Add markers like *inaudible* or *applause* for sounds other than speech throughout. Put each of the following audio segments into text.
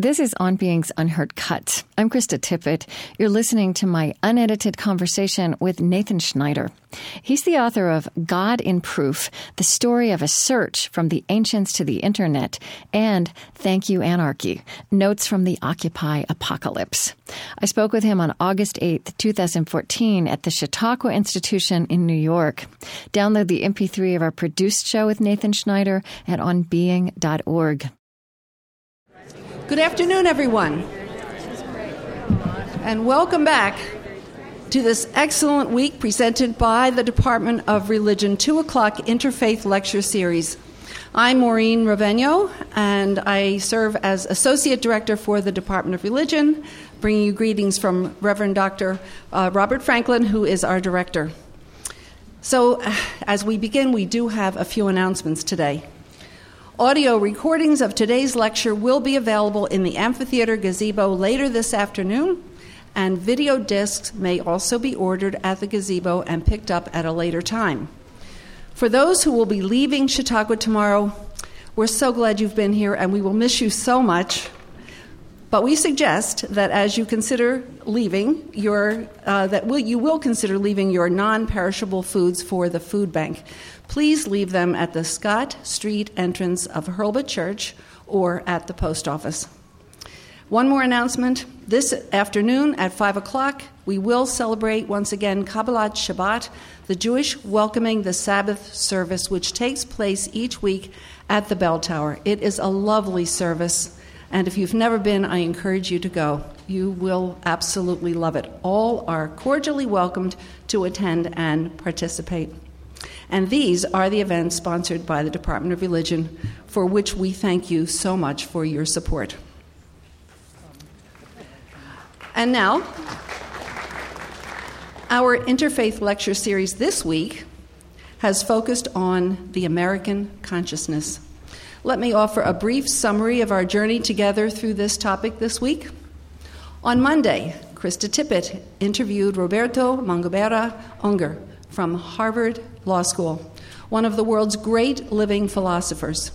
This is On Being's Unheard Cut. I'm Krista Tippett. You're listening to my unedited conversation with Nathan Schneider. He's the author of God in Proof, the story of a search from the ancients to the internet, and Thank You Anarchy, notes from the Occupy apocalypse. I spoke with him on August 8th, 2014 at the Chautauqua Institution in New York. Download the MP3 of our produced show with Nathan Schneider at onbeing.org. Good afternoon, everyone. And welcome back to this excellent week presented by the Department of Religion 2 o'clock Interfaith Lecture Series. I'm Maureen Rovegno, and I serve as Associate Director for the Department of Religion, bringing you greetings from Reverend Dr. Uh, Robert Franklin, who is our Director. So, as we begin, we do have a few announcements today. Audio recordings of today's lecture will be available in the amphitheater gazebo later this afternoon, and video discs may also be ordered at the gazebo and picked up at a later time. For those who will be leaving Chautauqua tomorrow, we're so glad you've been here and we will miss you so much. But we suggest that as you consider leaving, your, uh, that will, you will consider leaving your non perishable foods for the food bank. Please leave them at the Scott Street entrance of Hurlbut Church or at the post office. One more announcement. This afternoon at 5 o'clock, we will celebrate once again Kabbalat Shabbat, the Jewish welcoming the Sabbath service, which takes place each week at the bell tower. It is a lovely service. And if you've never been, I encourage you to go. You will absolutely love it. All are cordially welcomed to attend and participate. And these are the events sponsored by the Department of Religion, for which we thank you so much for your support. And now, our interfaith lecture series this week has focused on the American consciousness. Let me offer a brief summary of our journey together through this topic this week. On Monday, Krista Tippett interviewed Roberto Mangabeira Unger from Harvard Law School, one of the world's great living philosophers.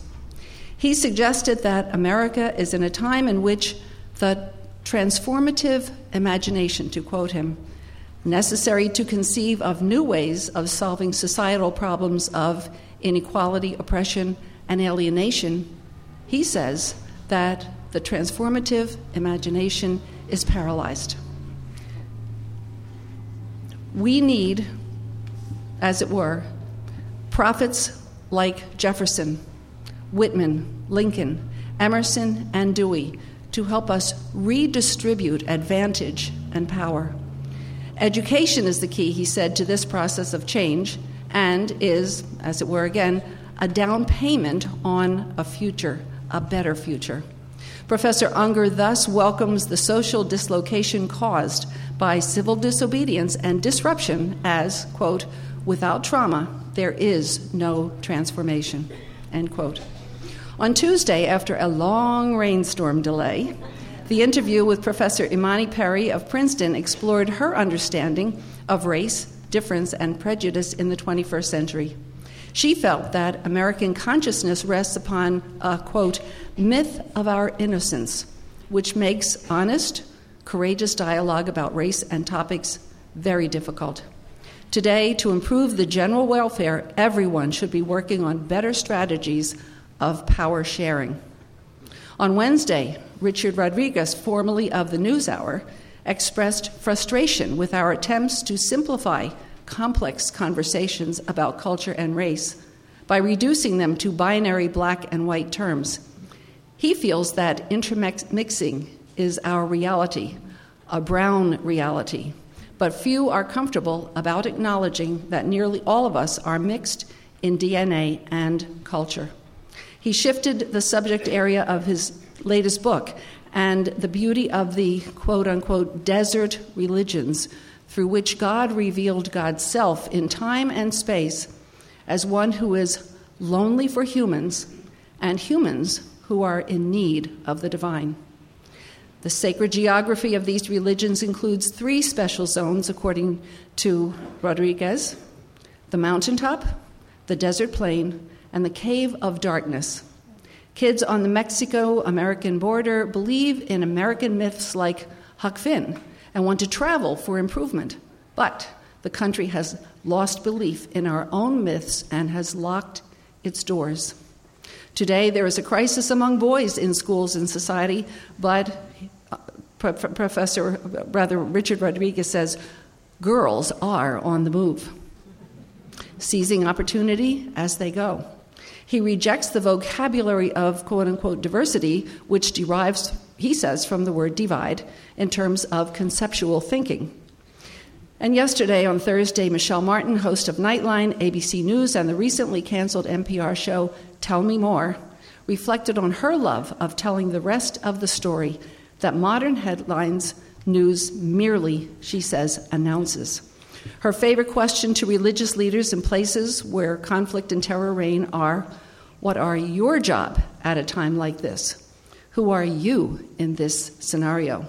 He suggested that America is in a time in which the transformative imagination, to quote him, necessary to conceive of new ways of solving societal problems of inequality, oppression, and alienation, he says that the transformative imagination is paralyzed. We need, as it were, prophets like Jefferson, Whitman, Lincoln, Emerson, and Dewey to help us redistribute advantage and power. Education is the key, he said, to this process of change and is, as it were again, a down payment on a future, a better future. Professor Unger thus welcomes the social dislocation caused by civil disobedience and disruption as, quote, without trauma, there is no transformation, end quote. On Tuesday, after a long rainstorm delay, the interview with Professor Imani Perry of Princeton explored her understanding of race, difference, and prejudice in the 21st century. She felt that American consciousness rests upon a, quote, myth of our innocence, which makes honest, courageous dialogue about race and topics very difficult. Today, to improve the general welfare, everyone should be working on better strategies of power sharing. On Wednesday, Richard Rodriguez, formerly of the NewsHour, expressed frustration with our attempts to simplify complex conversations about culture and race by reducing them to binary black and white terms. He feels that intermixing is our reality, a brown reality, but few are comfortable about acknowledging that nearly all of us are mixed in DNA and culture. He shifted the subject area of his latest book and the beauty of the quote unquote desert religions through which God revealed God's self in time and space as one who is lonely for humans and humans who are in need of the divine. The sacred geography of these religions includes three special zones, according to Rodriguez the mountaintop, the desert plain, and the cave of darkness. Kids on the Mexico American border believe in American myths like Huck Finn and want to travel for improvement. But the country has lost belief in our own myths and has locked its doors. Today, there is a crisis among boys in schools and society, but Professor, rather, Richard Rodriguez says girls are on the move, seizing opportunity as they go. He rejects the vocabulary of quote unquote diversity, which derives, he says, from the word divide in terms of conceptual thinking. And yesterday, on Thursday, Michel Martin, host of Nightline, ABC News, and the recently canceled NPR show Tell Me More, reflected on her love of telling the rest of the story that modern headlines news merely, she says, announces. Her favorite question to religious leaders in places where conflict and terror reign are What are your job at a time like this? Who are you in this scenario?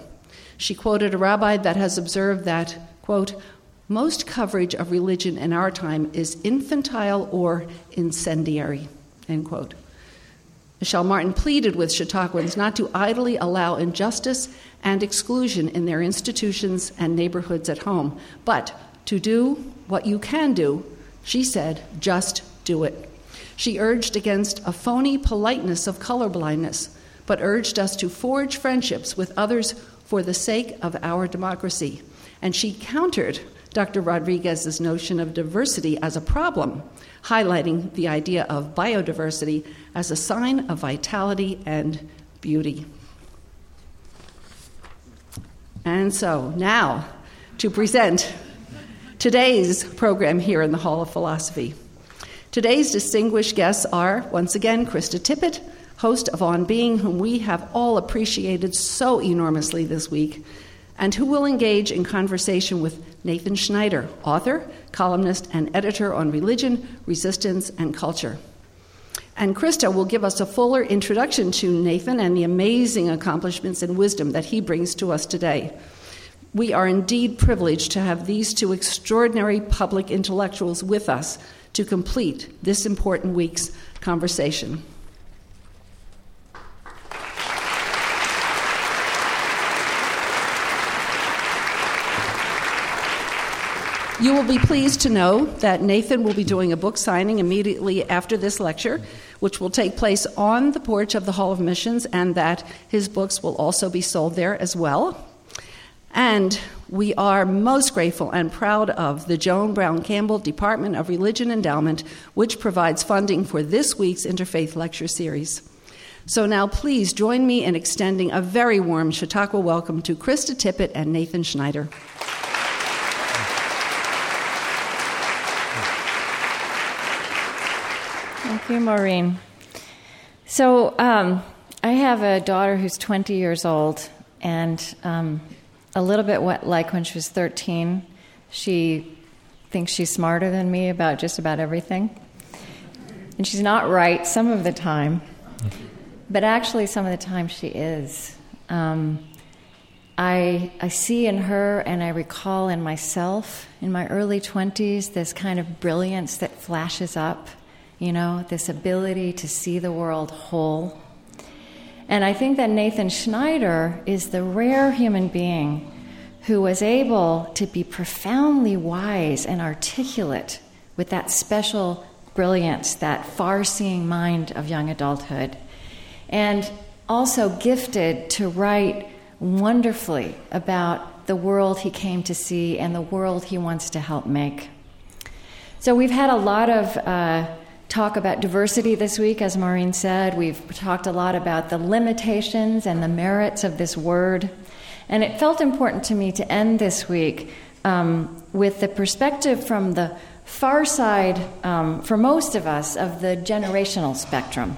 She quoted a rabbi that has observed that, quote, most coverage of religion in our time is infantile or incendiary, end quote. Michel Martin pleaded with Chautauquans not to idly allow injustice and exclusion in their institutions and neighborhoods at home, but to do what you can do, she said, just do it. She urged against a phony politeness of colorblindness, but urged us to forge friendships with others for the sake of our democracy. And she countered Dr. Rodriguez's notion of diversity as a problem, highlighting the idea of biodiversity as a sign of vitality and beauty. And so now to present today's program here in the Hall of Philosophy. Today's distinguished guests are, once again, Krista Tippett, host of On Being, whom we have all appreciated so enormously this week, and who will engage in conversation with Nathan Schneider, author, columnist, and editor on religion, resistance, and culture. And Krista will give us a fuller introduction to Nathan and the amazing accomplishments and wisdom that he brings to us today. We are indeed privileged to have these two extraordinary public intellectuals with us to complete this important week's conversation. You will be pleased to know that Nathan will be doing a book signing immediately after this lecture, which will take place on the porch of the Hall of Missions, and that his books will also be sold there as well. And we are most grateful and proud of the Joan Brown Campbell Department of Religion Endowment, which provides funding for this week's Interfaith Lecture Series. So now please join me in extending a very warm Chautauqua welcome to Krista Tippett and Nathan Schneider. You, Maureen. So, um, I have a daughter who's 20 years old, and um, a little bit what, like when she was 13, she thinks she's smarter than me about just about everything. And she's not right some of the time, but actually, some of the time she is. Um, I, I see in her and I recall in myself in my early 20s this kind of brilliance that flashes up you know, this ability to see the world whole. And I think that Nathan Schneider is the rare human being who was able to be profoundly wise and articulate with that special brilliance, that far seeing mind of young adulthood, and also gifted to write wonderfully about the world he came to see and the world he wants to help make. So we've had a lot of uh, talk about diversity this week, as Maureen said. We've talked a lot about the limitations and the merits of this word. And it felt important to me to end this week um, with the perspective from the far side, um, for most of us, of the generational spectrum,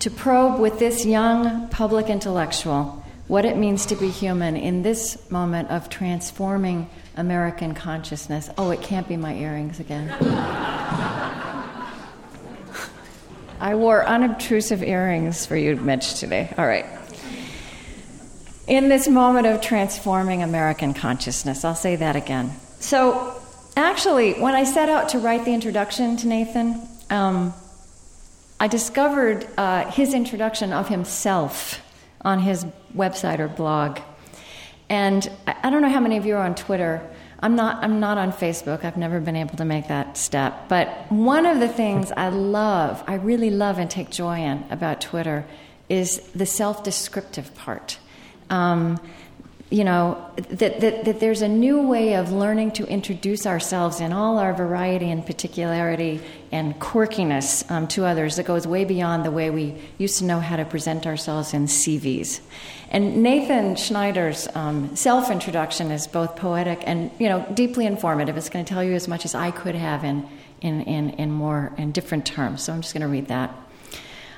to probe with this young public intellectual what it means to be human in this moment of transforming American consciousness. Oh, it can't be my earrings again. *laughs* I wore unobtrusive earrings for you, Mitch, today. All right. In this moment of transforming American consciousness, I'll say that again. So, actually, when I set out to write the introduction to Nathan, um, I discovered uh, his introduction of himself on his website or blog. And I, I don't know how many of you are on Twitter. I'm not, I'm not on Facebook. I've never been able to make that step. But one of the things I love, I really love and take joy in about Twitter is the self descriptive part. Um, you know, that, that, that there's a new way of learning to introduce ourselves in all our variety and particularity and quirkiness um, to others that goes way beyond the way we used to know how to present ourselves in CVs. And Nathan Schneider's um, self introduction is both poetic and, you know, deeply informative. It's going to tell you as much as I could have in, in, in, in more, in different terms. So I'm just going to read that.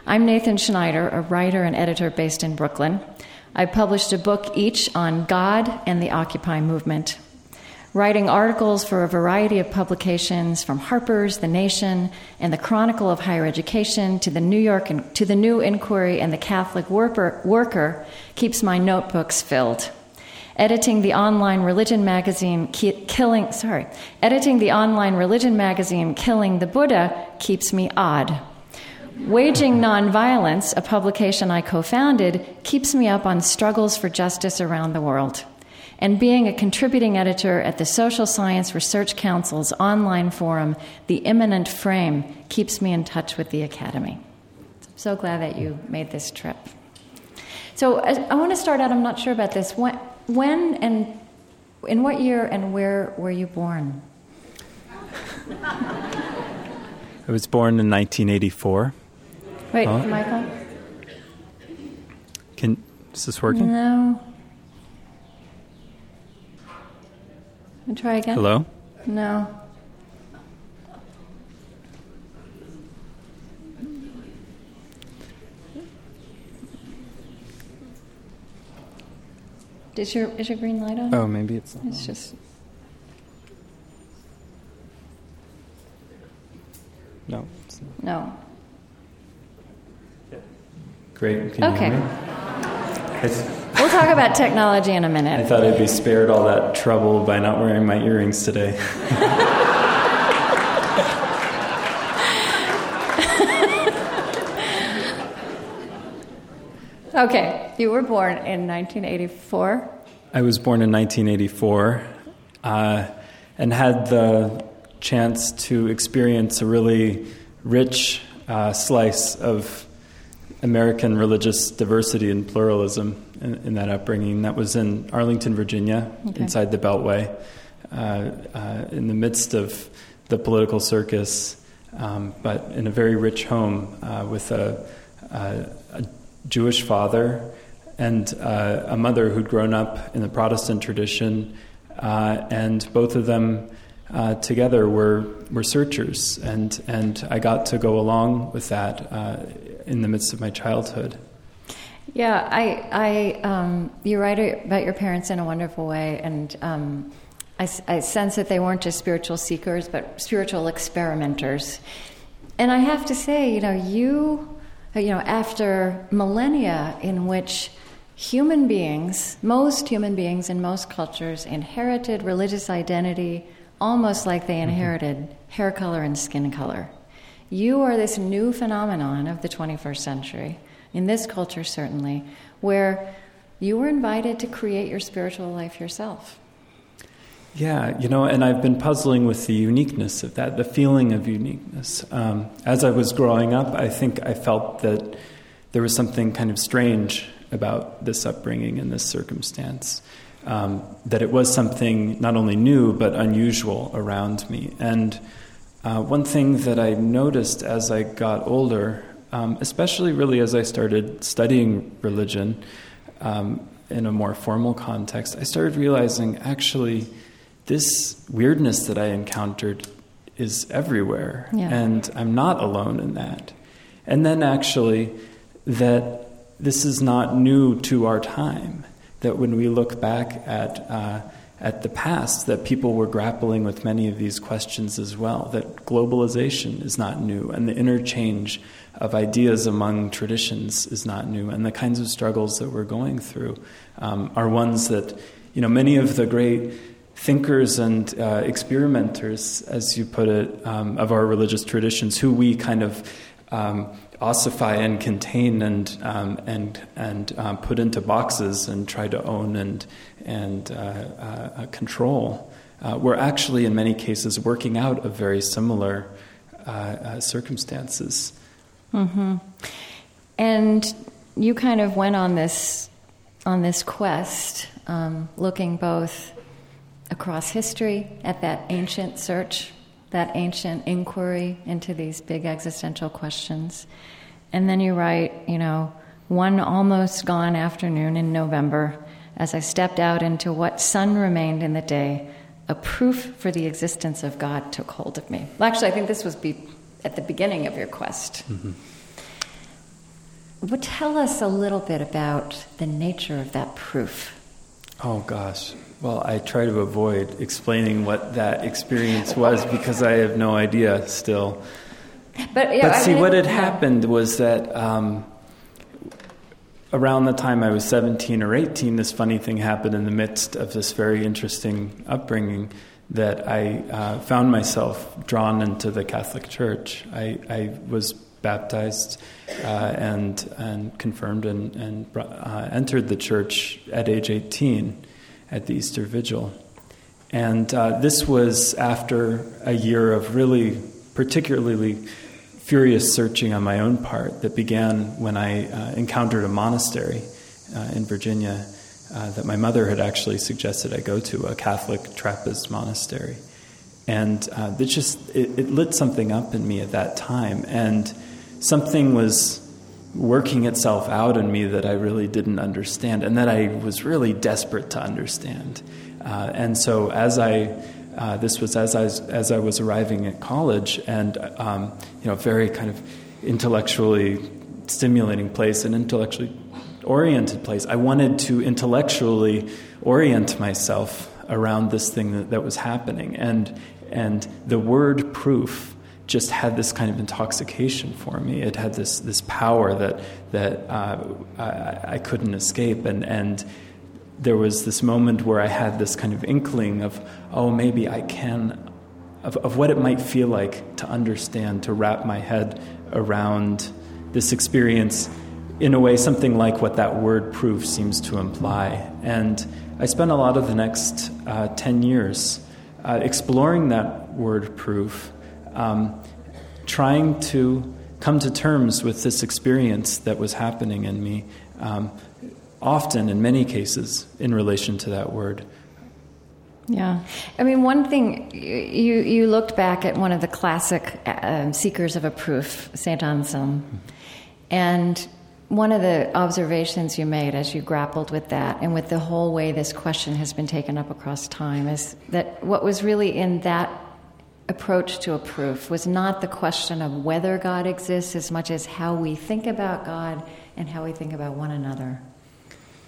I'm Nathan Schneider, a writer and editor based in Brooklyn. I published a book each on God and the Occupy movement, writing articles for a variety of publications from Harper's, The Nation, and the Chronicle of Higher Education to the New York and to the New Inquiry and the Catholic Worker, Worker keeps my notebooks filled. Editing the online religion magazine Killing sorry, editing the online religion magazine Killing the Buddha keeps me odd. Waging Nonviolence, a publication I co founded, keeps me up on struggles for justice around the world. And being a contributing editor at the Social Science Research Council's online forum, The Immanent Frame, keeps me in touch with the Academy. I'm so glad that you made this trip. So I, want to start out, I'm not sure about this. When, when and in what year and where were you born? I was born in 1984. Wait, huh? Michael? Can is this working? No. And try again. Hello. No. Is your is your green light on? Oh, maybe it's. It's just. No. No. Great. Can okay. *laughs* we'll talk about technology in a minute. I thought I'd be spared all that trouble by not wearing my earrings today. *laughs* okay, you were born in 1984. I was born in 1984 uh, and had the chance to experience a really rich uh, slice of American religious diversity and pluralism in, in, that upbringing. That was in Arlington, Virginia, okay. inside the Beltway, uh, uh, in the midst of the political circus, um, but in a very rich home uh, with a, a, a, Jewish father and uh, a mother who'd grown up in the Protestant tradition, uh, and both of them. Uh, together were were searchers, and and I got to go along with that in the midst of my childhood. Yeah, I, I, um, you write about your parents in a wonderful way, and um, I, I, sense that they weren't just spiritual seekers, but spiritual experimenters. And I have to say, you know, you, you know, after millennia in which human beings, most human beings in most cultures, inherited religious identity almost like they mm-hmm. inherited mm-hmm. hair color and skin color. You are this new phenomenon of the 21st century, in this culture certainly, where you were invited to create your spiritual life yourself. Yeah, you know, and I've been puzzling with the uniqueness of that, the feeling of uniqueness. Um, as I was growing up, I think I felt that there was something kind of strange about this upbringing and this circumstance. Um, that it was something not only new but unusual around me. And uh, one thing that I noticed as I got older, um, especially really as I started studying religion um, in a more formal context, I started realizing actually this weirdness that I encountered is everywhere, yeah. and I'm not alone in that. And then actually, that this is not new to our time, that when we look back at uh, at the past that people were grappling with many of these questions as well, that globalization is not new, and the interchange of ideas among traditions is not new, and the kinds of struggles that we're going through um, are ones that, you know, many of the great thinkers and uh, experimenters, as you put it, um, of our religious traditions, who we kind of um, ossify and contain and um, and and um, put into boxes and try to own and and uh, uh, control uh, were actually in many cases working out of very similar uh, uh, circumstances. Mm-hmm. And you kind of went on this on this quest, um, looking both across history at that ancient search that ancient inquiry into these big existential questions. And then you write, you know, one almost gone afternoon in November, as I stepped out into what sun remained in the day, a proof for the existence of God took hold of me. Well, actually, I think this was be at the beginning of your quest. Mm-hmm. But tell us a little bit about the nature of that proof. Oh, gosh. Well, I try to avoid explaining what that experience was because I have no idea still. But, yeah, but see, mean, what had happened was that um, around the time I was 17 or 18, this funny thing happened in the midst of this very interesting upbringing that I uh, found myself drawn into the Catholic Church. I, I was baptized uh, and, and confirmed and, and uh, entered the church at age 18 at the Easter Vigil. And uh, this was after a year of really particularly furious searching on my own part that began when I uh, encountered a monastery uh, in Virginia uh, that my mother had actually suggested I go to, a Catholic Trappist monastery. And uh, it just it, it lit something up in me at that time, and something was working itself out in me that I really didn't understand and that I was really desperate to understand. Uh, and so, as I, uh, this was as I, was, as I was arriving at college and, um, you know, very kind of intellectually stimulating place, an intellectually oriented place, I wanted to intellectually orient myself around this thing that, that was happening. And, and the word proof just had this kind of intoxication for me. It had this this power that that uh, I, I, couldn't escape, and and there was this moment where I had this kind of inkling of oh maybe I can. Of, of what it might feel like to understand, to wrap my head around this experience in a way, something like what that word proof seems to imply. And I spent a lot of the next uh, 10 years uh, exploring that word proof um, trying to come to terms with this experience that was happening in me, um, often, in many cases, in relation to that word. Yeah. I mean, one thing, you, you looked back at one of the classic uh, seekers of a proof, St. Anselm, and one of the observations you made as you grappled with that and with the whole way this question has been taken up across time is that what was really in that approach to a proof was not the question of whether God exists as much as how we think about God and how we think about one another.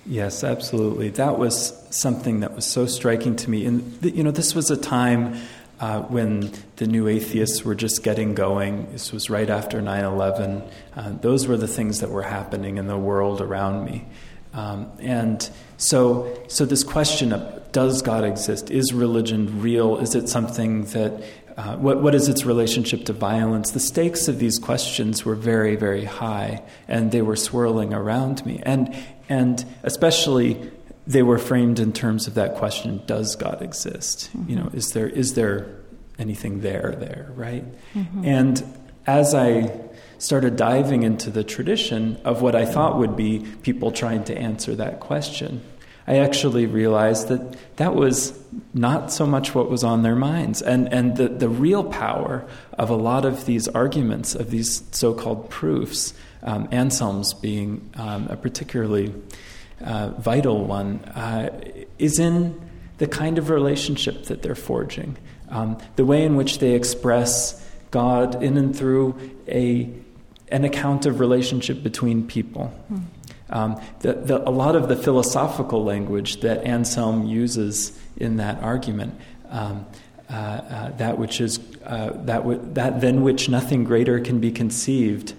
Yes, absolutely. That was something that was so striking to me. And, you know, this was a time uh, when the new atheists were just getting going. This was right after 9 11. Uh, those were the things that were happening in the world around me. Um, and so, so this question of does God exist? Is religion real? Is it something that uh, what, what is its relationship to violence? The stakes of these questions were very, very high, and they were swirling around me. And, and especially, they were framed in terms of that question Does God exist? Mm-hmm. You know, is there, is there anything there, there, right? Mm-hmm. And as I started diving into the tradition of what I thought would be people trying to answer that question, I actually realized that that was not so much what was on their minds. And, and the, the real power of a lot of these arguments, of these so called proofs, um, Anselm's being um, a particularly uh, vital one, uh, is in the kind of relationship that they're forging, um, the way in which they express God in and through a, an account of relationship between people. Mm. Um, the, the, a lot of the philosophical language that Anselm uses in that argument, um, uh, uh, that which is uh, that, w- that than which nothing greater can be conceived,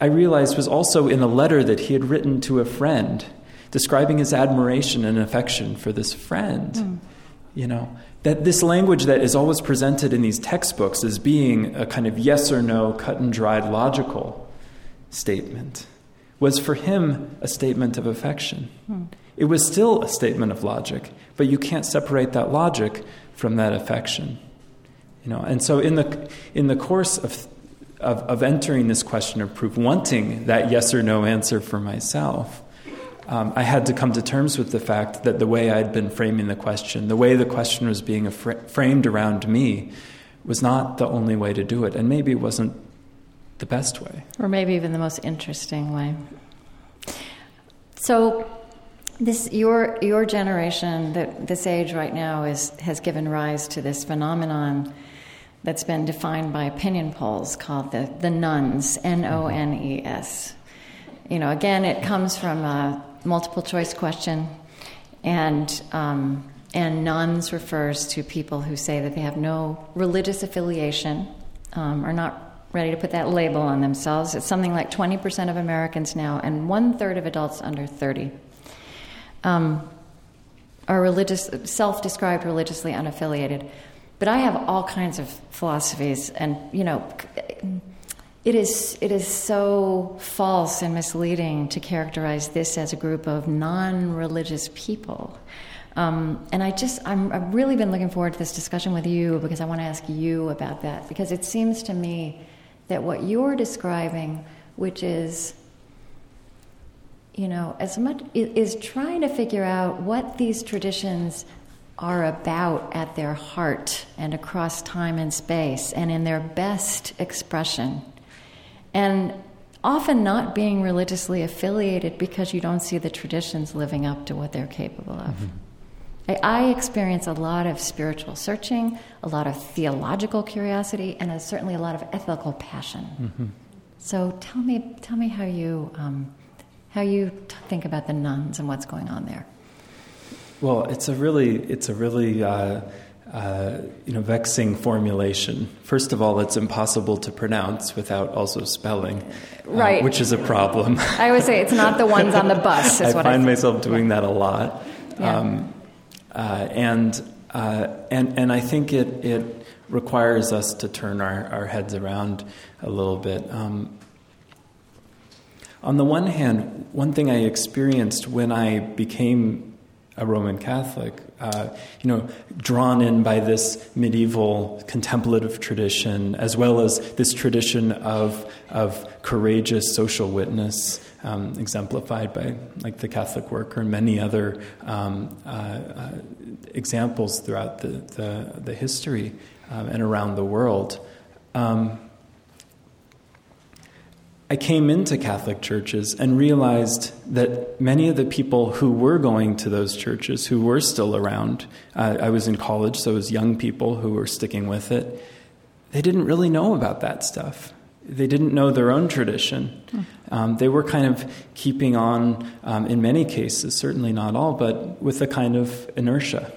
I realized was also in a letter that he had written to a friend, describing his admiration and affection for this friend. Mm. You know, that this language that is always presented in these textbooks as being a kind of yes or no, cut and dried, logical statement was for him a statement of affection. Hmm. It was still a statement of logic, but you can't separate that logic from that affection. You know, and so in the in the course of of, of entering this question of proof, wanting that yes or no answer for myself, um, I had to come to terms with the fact that the way I'd been framing the question, the way the question was being framed around me, was not the only way to do it, and maybe it wasn't the best way. Or maybe even the most interesting way. So, this your your generation, that this age right now is has given rise to this phenomenon that's been defined by opinion polls called the the nones, N O N E S. You know, again, it comes from a multiple choice question, and um, and nones refers to people who say that they have no religious affiliation, um, are not ready to put that label on themselves. It's something like 20% of Americans now, and one third of adults under 30 um, are religious, self-described religiously unaffiliated. But I have all kinds of philosophies, and you know, it is it is so false and misleading to characterize this as a group of non-religious people. Um, and I just, I'm, I've really been looking forward to this discussion with you because I want to ask you about that. Because it seems to me that what you're describing, which is, you know, as much is trying to figure out what these traditions are about at their heart and across time and space and in their best expression. And often not being religiously affiliated because you don't see the traditions living up to what they're capable of. Mm-hmm. I experience a lot of spiritual searching, a lot of theological curiosity, and a, certainly a lot of ethical passion. Mm-hmm. So tell me, tell me how you um, how you t- think about the nones and what's going on there. Well, it's a really it's a really uh, uh, you know vexing formulation. First of all, it's impossible to pronounce without also spelling, uh, right? Which is a problem. I always say it's not the ones on the bus. *laughs* I find I myself doing that a lot. Yeah. Um, and, uh, and, and I think it, it requires us to turn our, our heads around a little bit. Um, on the one hand, one thing I experienced when I became a Roman Catholic, uh, you know, drawn in by this medieval contemplative tradition, as well as this tradition of, of courageous social witness, um, exemplified by like the Catholic worker and many other um, uh, uh, examples throughout the, the, the history um, and around the world. Um, I came into Catholic churches and realized that many of the people who were going to those churches, who were still around, uh, I was in college, so it was young people who were sticking with it, they didn't really know about that stuff they didn't know their own tradition. Um, they were kind of keeping on, um, in many cases, certainly not all, but with a kind of inertia.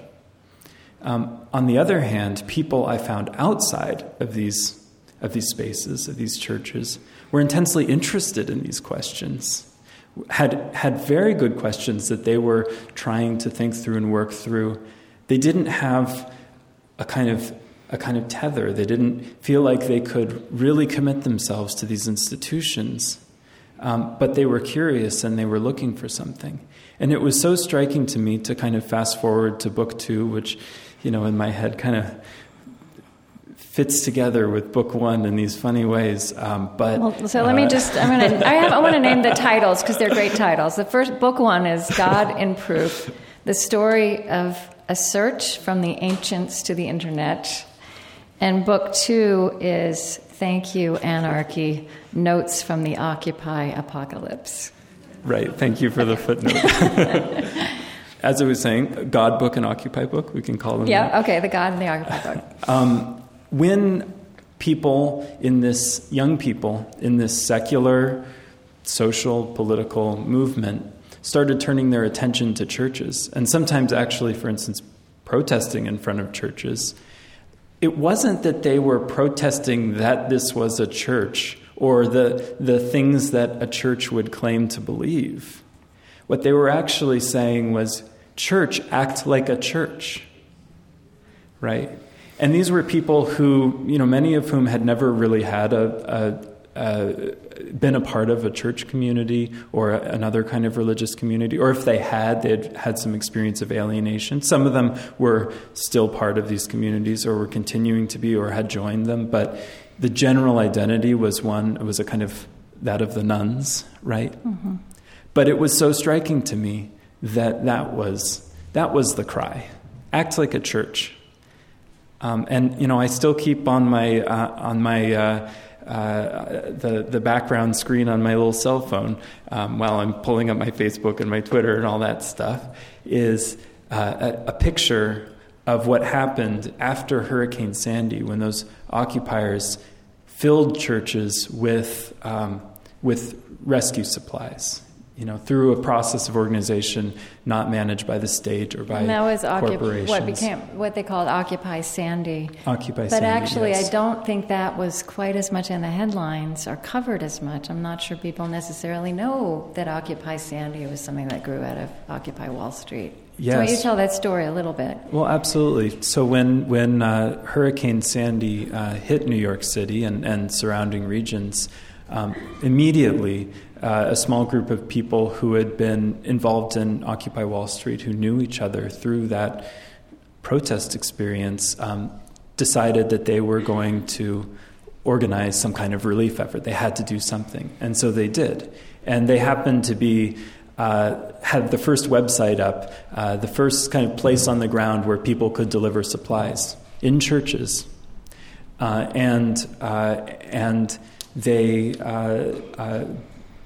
Um, on the other hand, people I found outside of these, of these spaces, of these churches, were intensely interested in these questions, had, had very good questions that they were trying to think through and work through. They didn't have a kind of a kind of tether. They didn't feel like they could really commit themselves to these institutions. Um, but they were curious and they were looking for something. And it was so striking to me to kind of fast forward to book two, which, you know, in my head kind of fits together with book one in these funny ways. Um, but well, so let uh, me just I'm gonna I, have, I want to name the titles because they're great titles. The first book one is God in Proof, the story of a search from the ancients to the internet. And book two is Thank You, Anarchy Notes from the Occupy Apocalypse. Right. Thank you for the footnote. *laughs* As I was saying, God book and Occupy book, we can call them. Yeah, that. okay, the God and the Occupy book. Um, when people in this, young people in this secular, social, political movement started turning their attention to churches, and sometimes actually, for instance, protesting in front of churches, it wasn't that they were protesting that this was a church or the, the things that a church would claim to believe. What they were actually saying was, church, act like a church. Right? And these were people who, you know, many of whom had never really had a, uh, been a part of a church community or another kind of religious community, or if they had, they had had some experience of alienation. Some of them were still part of these communities or were continuing to be or had joined them, but the general identity was one, it was a kind of that of the nones, right? Mm-hmm. But it was so striking to me that that was, that was the cry act like a church. Um, and you know, I still keep on my uh, on my uh, uh, the the background screen on my little cell phone um, while I'm pulling up my Facebook and my Twitter and all that stuff is uh, a, a, picture of what happened after Hurricane Sandy when those occupiers filled churches with um, with rescue supplies you know, through a process of organization not managed by the state or by and that was corporations. what became what they called Occupy Sandy. Occupy but Sandy. But actually, yes. I don't think that was quite as much in the headlines or covered as much. I'm not sure people necessarily know that Occupy Sandy was something that grew out of Occupy Wall Street. Yes. So why you tell that story a little bit? Well, absolutely. So when when uh, Hurricane Sandy uh, hit New York City and, and surrounding regions, um, immediately uh, a small group of people who had been involved in Occupy Wall Street, who knew each other through that protest experience, um, decided that they were going to organize some kind of relief effort. They had to do something, and so they did. And they happened to be uh, had the first website up, uh, the first kind of place on the ground where people could deliver supplies in churches, uh, and uh, and they uh, uh,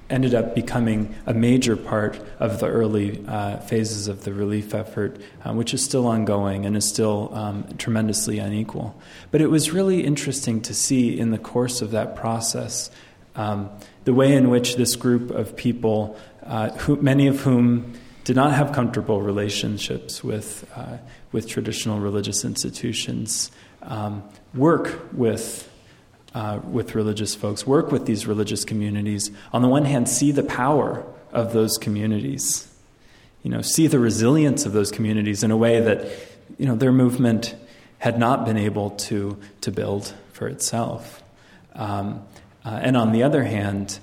ended up becoming a major part of the early uh, phases of the relief effort, uh, which is still ongoing and is still um, tremendously unequal. But it was really interesting to see in the course of that process um, the way in which this group of people, uh, who, many of whom did not have comfortable relationships with, with traditional religious institutions, um, work with uh, with religious folks, work with these religious communities. On the one hand, see the power of those communities, you know, see the resilience of those communities in a way that, you know, their movement had not been able to, to build for itself. Um, uh, and on the other hand,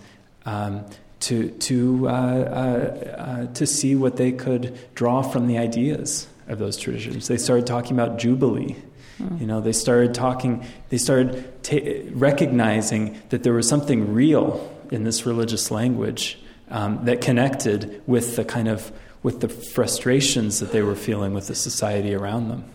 um, to, to, uh, uh, uh to see what they could draw from the ideas of those traditions. They started talking about Jubilee Mm. You know, they started talking, they started ta- recognizing that there was something real in this religious language um, that connected with the kind of with the frustrations that they were feeling with the society around them.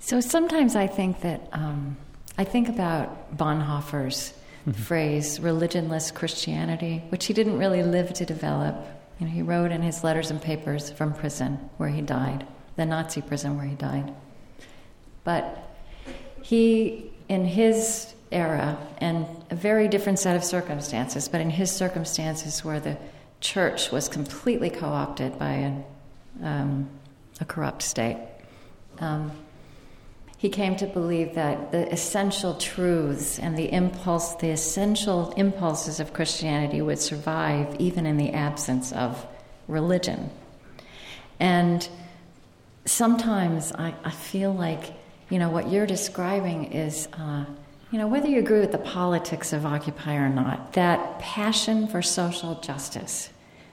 So sometimes I think that um, I think about Bonhoeffer's mm-hmm. phrase "religionless Christianity," which he didn't really live to develop. You know, he wrote in his letters and papers from prison where he died, the Nazi prison where he died. But he, in his era, and a very different set of circumstances, but in his circumstances where the church was completely co opted by a, um, a corrupt state, um, he came to believe that the essential truths and the impulse, the essential impulses of Christianity would survive even in the absence of religion. And sometimes I, I feel like you know, what you're describing is, uh, you know, whether you agree with the politics of Occupy or not, that passion for social justice,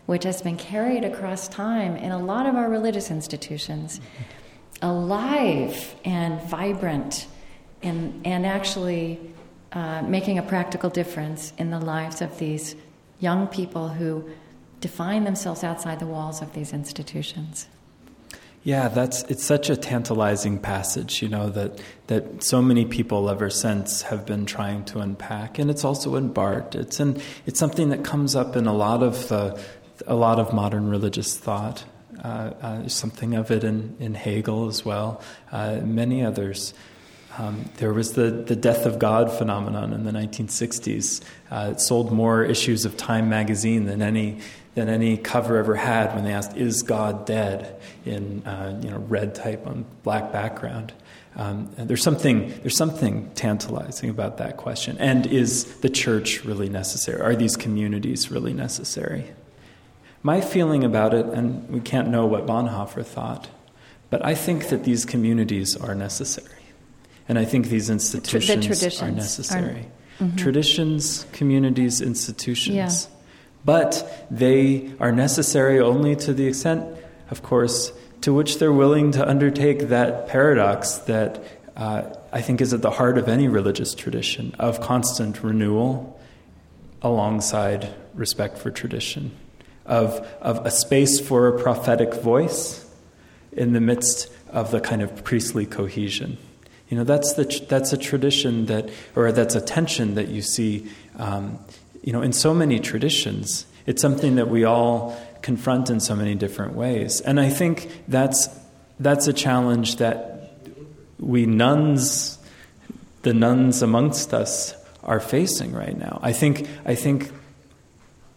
which has been carried across time in a lot of our religious institutions, alive and vibrant, and, and actually uh, making a practical difference in the lives of these young people who define themselves outside the walls of these institutions. Yeah, that's it's such a tantalizing passage, you know, that that so many people ever since have been trying to unpack, and it's also in Barth. It's in it's something that comes up in a lot of the a lot of modern religious thought. Uh, uh, something of it in, in Hegel as well, uh, many others. Um, there was the, the death of God phenomenon in the 1960s. Uh, it sold more issues of Time magazine than any than any cover ever had when they asked, "Is God dead?" in uh, you know red type on black background. Um, and there's something there's something tantalizing about that question. And is the church really necessary? Are these communities really necessary? My feeling about it, and we can't know what Bonhoeffer thought, but I think that these communities are necessary, and I think these institutions the, are necessary. Mm-hmm. Traditions, communities, institutions. Yeah. But they are necessary only to the extent, of course, to which they're willing to undertake that paradox that uh, I think is at the heart of any religious tradition of constant renewal alongside respect for tradition, of, of a space for a prophetic voice in the midst of the kind of priestly cohesion. You know, that's, the, that's a tradition that, or that's a tension that you see, um, you know, in so many traditions. It's something that we all confront in so many different ways. And I think that's, that's a challenge that we nones, the nones amongst us, are facing right now. I think, I think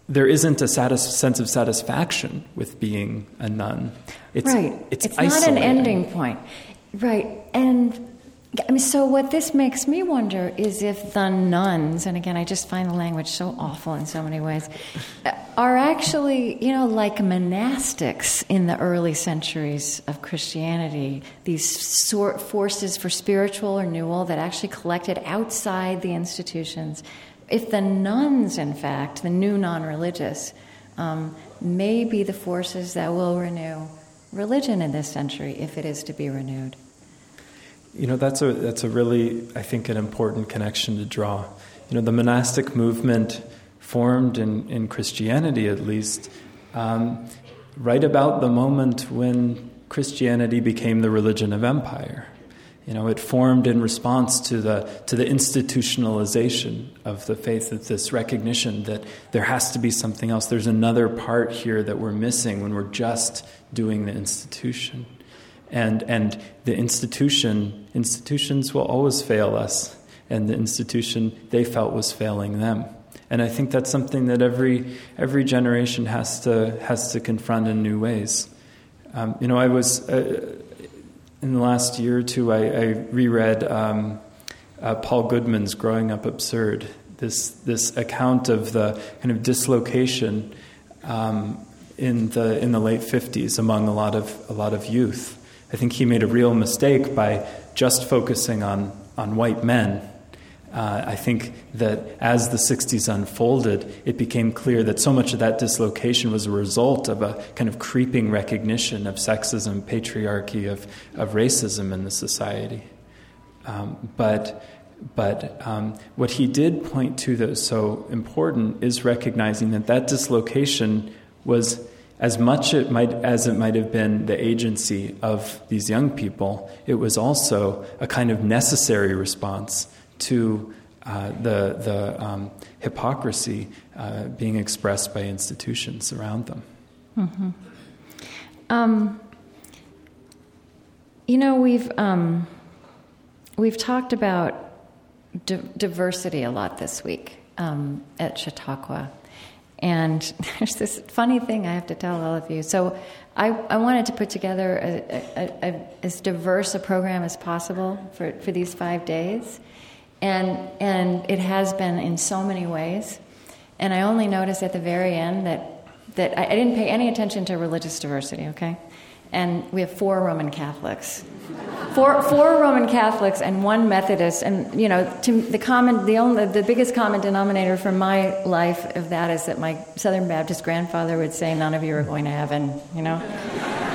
there isn't a satis- sense of satisfaction with being a none. It's, right. It's, it's not an ending point. Right. And I mean, so what this makes me wonder is if the nones, and again, I just find the language so awful in so many ways, are actually, you know, like monastics in the early centuries of Christianity, these sort forces for spiritual renewal that actually collected outside the institutions. If the nones, in fact, the new non religious, um, may be the forces that will renew religion in this century if it is to be renewed. You know, that's a, that's a really, I think, an important connection to draw. You know, the monastic movement formed in, in Christianity, at least, um, right about the moment when Christianity became the religion of empire. You know, it formed in response to the, to the institutionalization of the faith, that this recognition that there has to be something else. There's another part here that we're missing when we're just doing the institution and and the institution institutions will always fail us and the institution they felt was failing them. And i think that's something that every every generation has to has to confront in new ways. Um, you know i was uh, in the last year or two i, I reread um, uh, paul goodman's growing up absurd this this account of the kind of dislocation um, in the in the late 50s among a lot of a lot of youth I think he made a real mistake by just focusing on, on white men. Uh, I think that as the 60s unfolded, it became clear that so much of that dislocation was a result of a kind of creeping recognition of sexism, patriarchy, of, of racism in the society. Um, but but um, what he did point to that was so important is recognizing that that dislocation was as much it might, as it might have been the agency of these young people, it was also a kind of necessary response to uh, the, the um, hypocrisy uh, being expressed by institutions around them. Mm-hmm. Um, you know, we've, um, we've talked about di- diversity a lot this week um, at Chautauqua. And *laughs* there's this funny thing I have to tell all of you. So I, I wanted to put together a, a, a, as diverse a program as possible for, for these five days. And, and it has been in so many ways. And I only noticed at the very end that, that I, I didn't pay any attention to religious diversity, okay? And we have four Roman Catholics four, four Roman Catholics and one Methodist, and you know, to the common, the only, the biggest common denominator for my life of that is that my Southern Baptist grandfather would say, "None of you are going to heaven," you know. *laughs*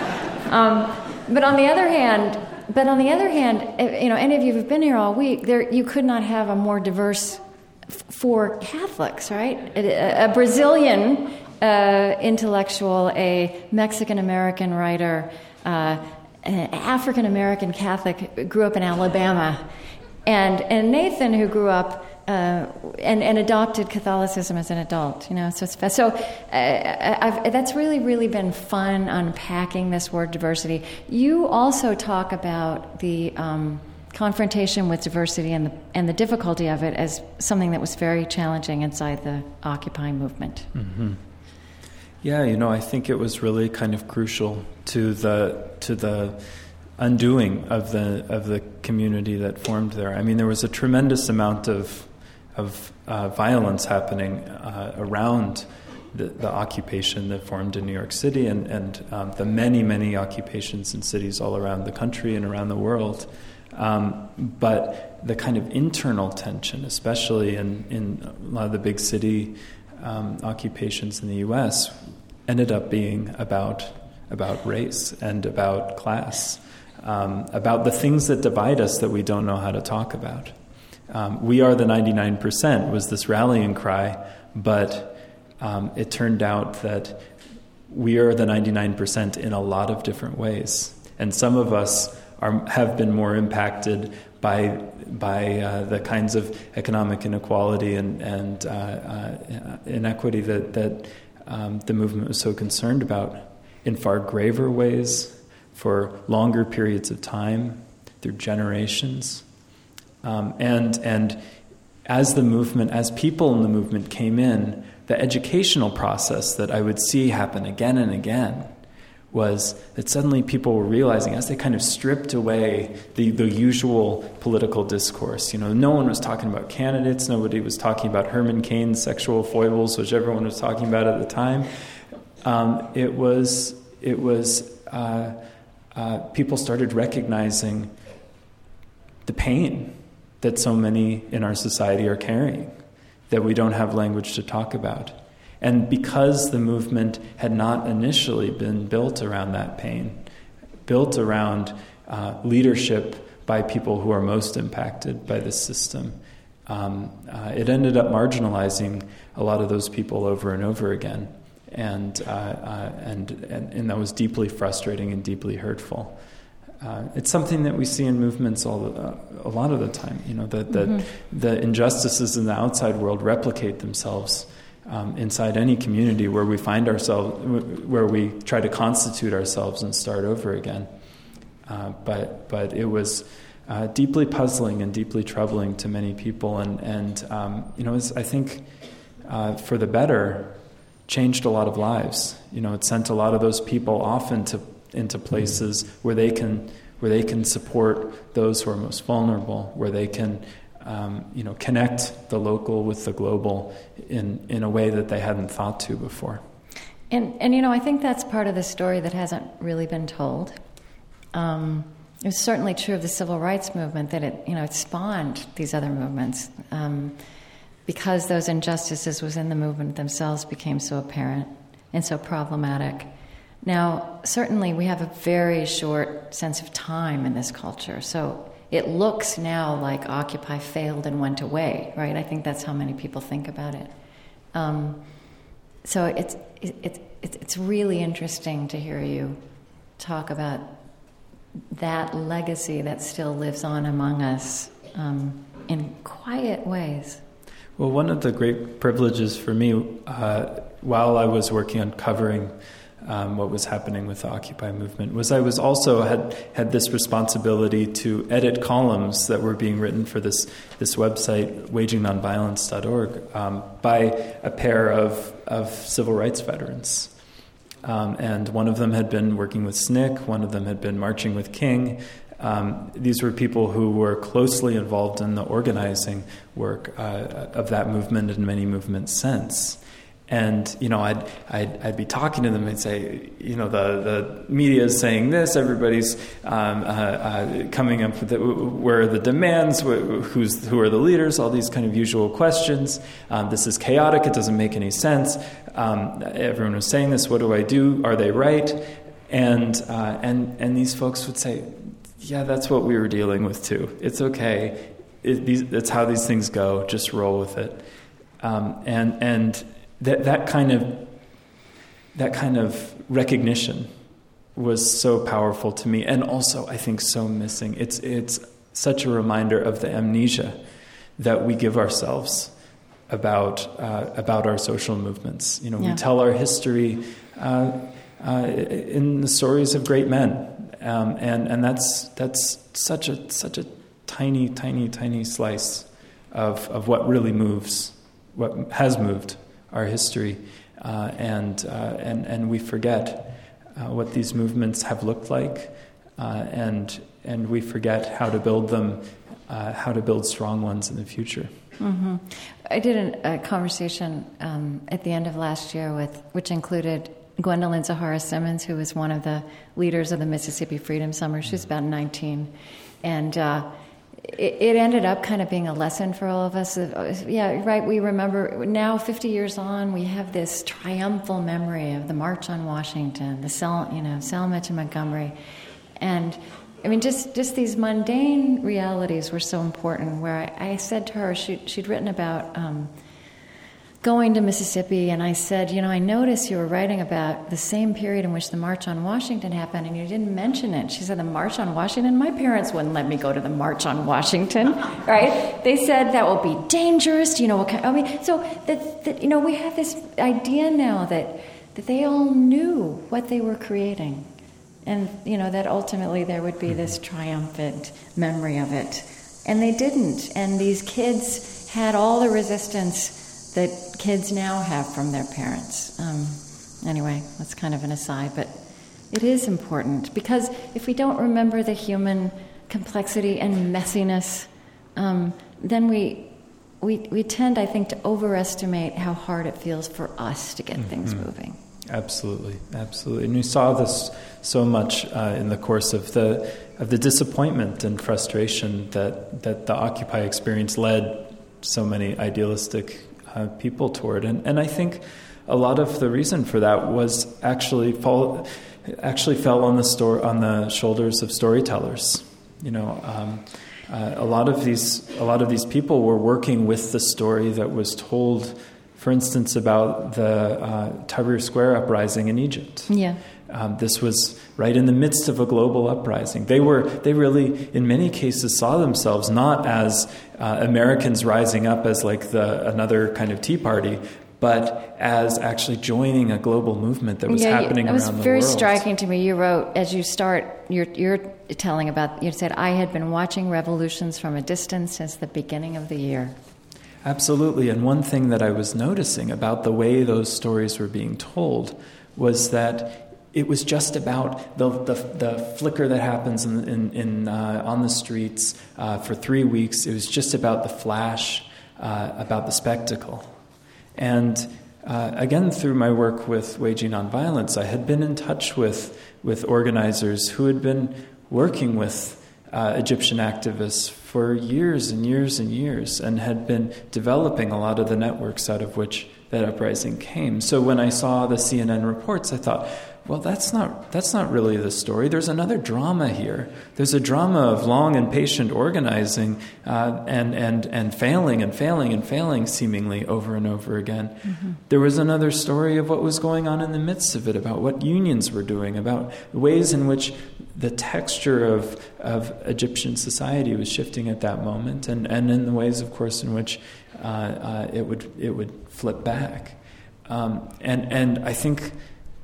Um, but on the other hand, but on the other hand, if, you know, any of you who've been here all week, there you could not have a more diverse f- four Catholics, right? A, a Brazilian uh, intellectual, a Mexican American writer. Uh, an African American Catholic, grew up in Alabama, and and Nathan, who grew up uh, and, and adopted Catholicism as an adult. You know, so it's so uh, that's really really been fun unpacking this word diversity. You also talk about the. Um, confrontation with diversity and the, and the difficulty of it as something that was very challenging inside the Occupy movement. Mm-hmm. Yeah, you know, I think it was really kind of crucial to the to the undoing of the of the community that formed there. I mean, there was a tremendous amount of of uh, violence happening uh, around the, the, occupation that formed in New York City and and um, the many many occupations in cities all around the country and around the world. Um, but the kind of internal tension, especially in, in a lot of the big city um, occupations in the U.S., ended up being about about race and about class, um, about the things that divide us that we don't know how to talk about. Um, we are the 99% was this rallying cry, but um, it turned out that we are the 99% in a lot of different ways. And some of us are, have been more impacted by, by uh, the kinds of economic inequality and, and uh, uh, inequity that, that um, the movement was so concerned about in far graver ways for longer periods of time through generations. Um, and, and as the movement, as people in the movement came in, the educational process that I would see happen again and again was that suddenly people were realizing as they kind of stripped away the, the usual political discourse. You know, no one was talking about candidates, nobody was talking about Herman Cain's sexual foibles, which everyone was talking about at the time. Um, it was, it was uh, uh, people started recognizing the pain that so many in our society are carrying, that we don't have language to talk about. And because the movement had not initially been built around that pain, built around uh, leadership by people who are most impacted by this system, um, uh, it ended up marginalizing a lot of those people over and over again. And, uh, uh and, and, and, that was deeply frustrating and deeply hurtful. Uh, it's something that we see in movements all the, uh, a lot of the time. You know that, that mm-hmm. the injustices in the outside world replicate themselves um, inside any community where we find ourselves, where we try to constitute ourselves and start over again. Uh, but but it was uh, deeply puzzling and deeply troubling to many people, and and um, you know was, I think uh, for the better changed a lot of lives. You know, it sent a lot of those people off into into places where they can where they can support those who are most vulnerable, where they can um, you know, connect the local with the global in, in a way that they hadn't thought to before. And, and you know, I think that's part of the story that hasn't really been told. Um, it was certainly true of the civil rights movement that it, you know, it spawned these other movements um, because those injustices within the movement themselves became so apparent and so problematic. Now, certainly, we have a very short sense of time in this culture, so it looks now like Occupy failed and went away, right? I think that's how many people think about it. Um, so it's, it, it, it's really interesting to hear you talk about that legacy that still lives on among us um, in quiet ways. Well, one of the great privileges for me uh, while I was working on covering um, what was happening with the Occupy movement was I was also had had this responsibility to edit columns that were being written for this this website wagingnonviolence.org um, by a pair of of civil rights veterans. Um, and one of them had been working with SNCC, one of them had been marching with King. Um, these were people who were closely involved in the organizing work uh, of that movement and many movements since. And you know, I'd, I'd, I'd be talking to them and say, you know, the, the media is saying this. Everybody's um, uh, uh, coming up with the, where are the demands, who's who are the leaders, all these kind of usual questions. Um, this is chaotic. It doesn't make any sense. Um, everyone was saying this. What do I do? Are they right? And uh, and and these folks would say, yeah, that's what we were dealing with too. It's okay. It, these, it's how these things go. Just roll with it. Um, and and that, that kind of that kind of recognition was so powerful to me and also I think so missing. It's it's such a reminder of the amnesia that we give ourselves about uh, about our social movements. You know, yeah. we tell our history uh, uh, in the stories of great men, um, and and that's that's such a such a tiny, tiny, tiny slice of of what really moves, what has moved our history, uh, and, uh, and, and we forget uh, what these movements have looked like, uh, and, and we forget how to build them, uh, how to build strong ones in the future. Mm-hmm. I did an, a conversation um, at the end of last year with, which included Gwendolyn Zoharah Simmons, who was one of the leaders of the Mississippi Freedom Summer. She was about 19. And uh, it, it, ended up kind of being a lesson for all of us. Yeah, right. We remember now, 50 years on, we have this triumphal memory of the March on Washington, the Sel- you know, Selma to Montgomery. And I mean, just, just these mundane realities were so important. Where I, I said to her, she, she'd written about um, going to Mississippi, and I said, You know, I noticed you were writing about the same period in which the March on Washington happened, and you didn't mention it. She said, The March on Washington? My parents wouldn't let me go to the March on Washington, *laughs* right? They said that will be dangerous. You know, what kind, I mean, so that, that, you know, we have this idea now that, that they all knew what they were creating and you know that ultimately there would be mm-hmm. this triumphant memory of it and they didn't and these kids had all the resistance that kids now have from their parents um, anyway that's kind of an aside but it is important because if we don't remember the human complexity and messiness um, then we we, we tend, I think, to overestimate how hard it feels for us to get mm-hmm. things moving. Absolutely, absolutely. And we saw this so much uh, in the course of the of the disappointment and frustration that that the Occupy experience led so many idealistic uh, people toward. And and I think a lot of the reason for that was actually fall actually fell on the store on the shoulders of storytellers. You know. Um, uh, a lot of these, a lot of these people were working with the story that was told for instance, about the uh, Tahrir Square uprising in Egypt. Yeah. Um, this was right in the midst of a global uprising. They were, they really, in many cases, saw themselves not as uh, Americans rising up as like the another kind of Tea Party, but as actually joining a global movement that was yeah, happening around the world. It was very striking to me. You wrote as you start, you're, you're telling about. You said I had been watching revolutions from a distance since the beginning of the year. Absolutely. And one thing that I was noticing about the way those stories were being told was that it was just about the, the, the flicker that happens in, in, in uh, on the streets uh, for three weeks. It was just about the flash, uh, about the spectacle. And uh, again, through my work with Waging Nonviolence, I had been in touch with, with organizers who had been working with uh, Egyptian activists for years and years and years and had been developing a lot of the networks out of which that uprising came. So when I saw the CNN reports, I thought, well, that's not, that's not really the story. There's another drama here. There's a drama of long and patient organizing uh, and, and, and failing and failing and failing seemingly over and over again. Mm-hmm. There was another story of what was going on in the midst of it, about what unions were doing, about the ways in which the texture of, of Egyptian society was shifting at that moment, and, and in the ways, of course, in which uh, uh, it, would, it would flip back. Um, and, and I think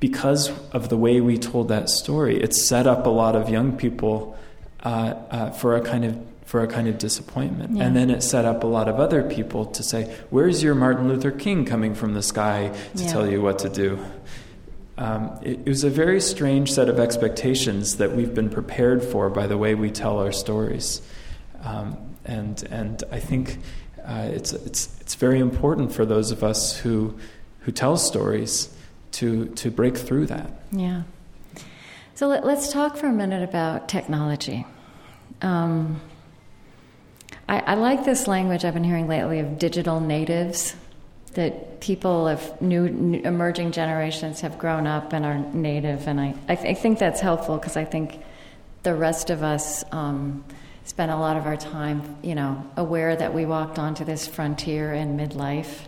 because of the way we told that story, it set up a lot of young people uh, uh, for a kind of for a kind of disappointment, yeah. and then it set up a lot of other people to say, "Where's your Martin Luther King coming from the sky to yeah. tell you what to do?" Um, it, it, was a very strange set of expectations that we've been prepared for by the way we tell our stories, um, and and I think uh, it's it's it's very important for those of us who who tell stories to, to break through that. Yeah. So let, us talk for a minute about technology. Um, I, I, like this language I've been hearing lately of digital natives, that people of new, new emerging generations have grown up and are native, and I, I, th- I think that's helpful because I think the rest of us um, spend a lot of our time, you know, aware that we walked onto this frontier in midlife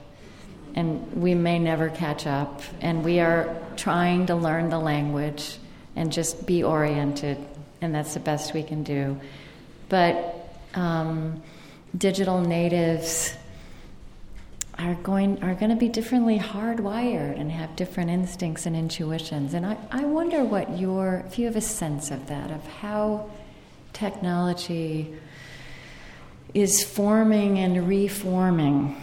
and we may never catch up. And we are trying to learn the language and just be oriented, and that's the best we can do. But um, digital natives are going are going to be differently hardwired and have different instincts and intuitions. And I, I wonder what your if you have a sense of that, of how technology is forming and reforming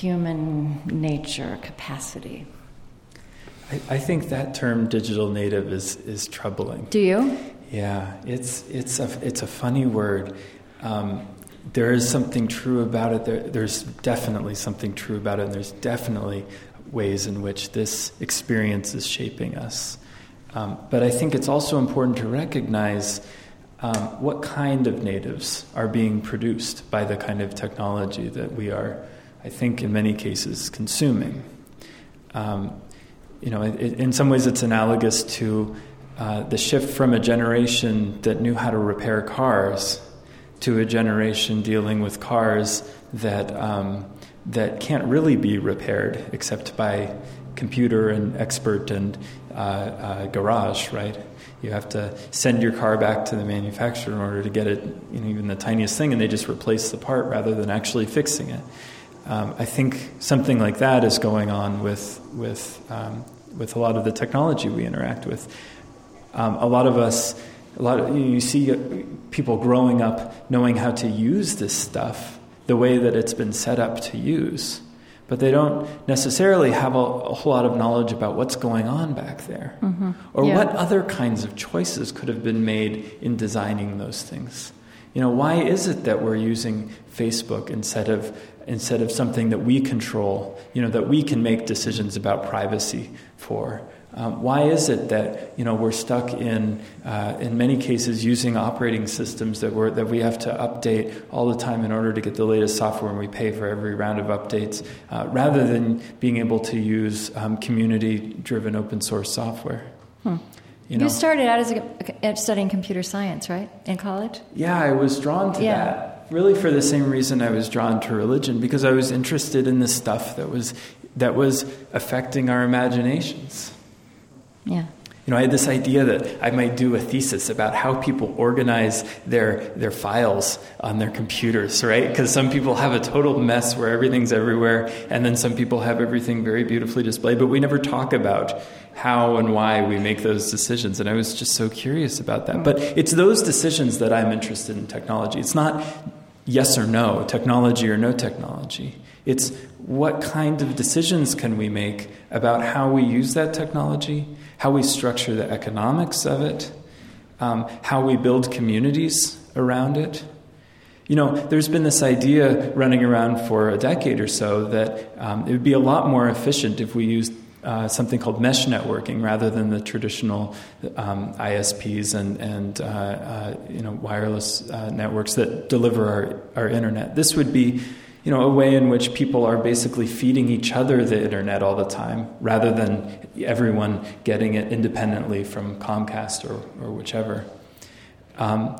human nature capacity. I, I, think that term digital native is, is troubling. Do you? Yeah, it's, it's, a, it's a funny word. Um, there is something true about it. There, there's definitely something true about it, and there's definitely ways in which this experience is shaping us. Um, but I think it's also important to recognize um, what kind of natives are being produced by the kind of technology that we are, I think, in many cases, consuming. Um, you know, it, in some ways, it's analogous to uh, the shift from a generation that knew how to repair cars to a generation dealing with cars that um, that can't really be repaired except by computer and expert and uh, uh, garage, right? You have to send your car back to the manufacturer in order to get it, you know, even the tiniest thing, and they just replace the part rather than actually fixing it. Um, I think something like that is going on with with um, with a lot of the technology we interact with. Um, a lot of us, a lot of, you see people growing up knowing how to use this stuff the way that it's been set up to use but they don't necessarily have a, a, whole lot of knowledge about what's going on back there mm-hmm. or yeah. what other kinds of choices could have been made in designing those things. You know, why is it that we're using Facebook instead of instead of something that we control, you know, that we can make decisions about privacy for? Um, why is it that you know we're stuck in uh, in many cases using operating systems that we that we have to update all the time in order to get the latest software and we pay for every round of updates uh, rather than being able to use um, community driven open source software? Hmm. You, know? you, started out as a, studying computer science, right, in college? Yeah, I was drawn to yeah. that. Really, for the same reason I was drawn to religion, because I was interested in the stuff that was that was affecting our imaginations. Yeah. You know, I had this idea that I might do a thesis about how people organize their their files on their computers, right? Because some people have a total mess where everything's everywhere, and then some people have everything very beautifully displayed. But we never talk about how and why we make those decisions. And I was just so curious about that. But it's those decisions that I'm interested in technology. It's not yes or no, technology or no technology. It's what kind of decisions can we make about how we use that technology how we structure the economics of it, um, how we build communities around it. You know, there's been this idea running around for a decade or so that um, it would be a lot more efficient if we used uh, something called mesh networking rather than the traditional um, ISPs and, and uh, uh, you know, wireless uh, networks that deliver our, our internet. This would be you know, a way in which people are basically feeding each other the internet all the time, rather than everyone getting it independently from Comcast or, or whichever. Um,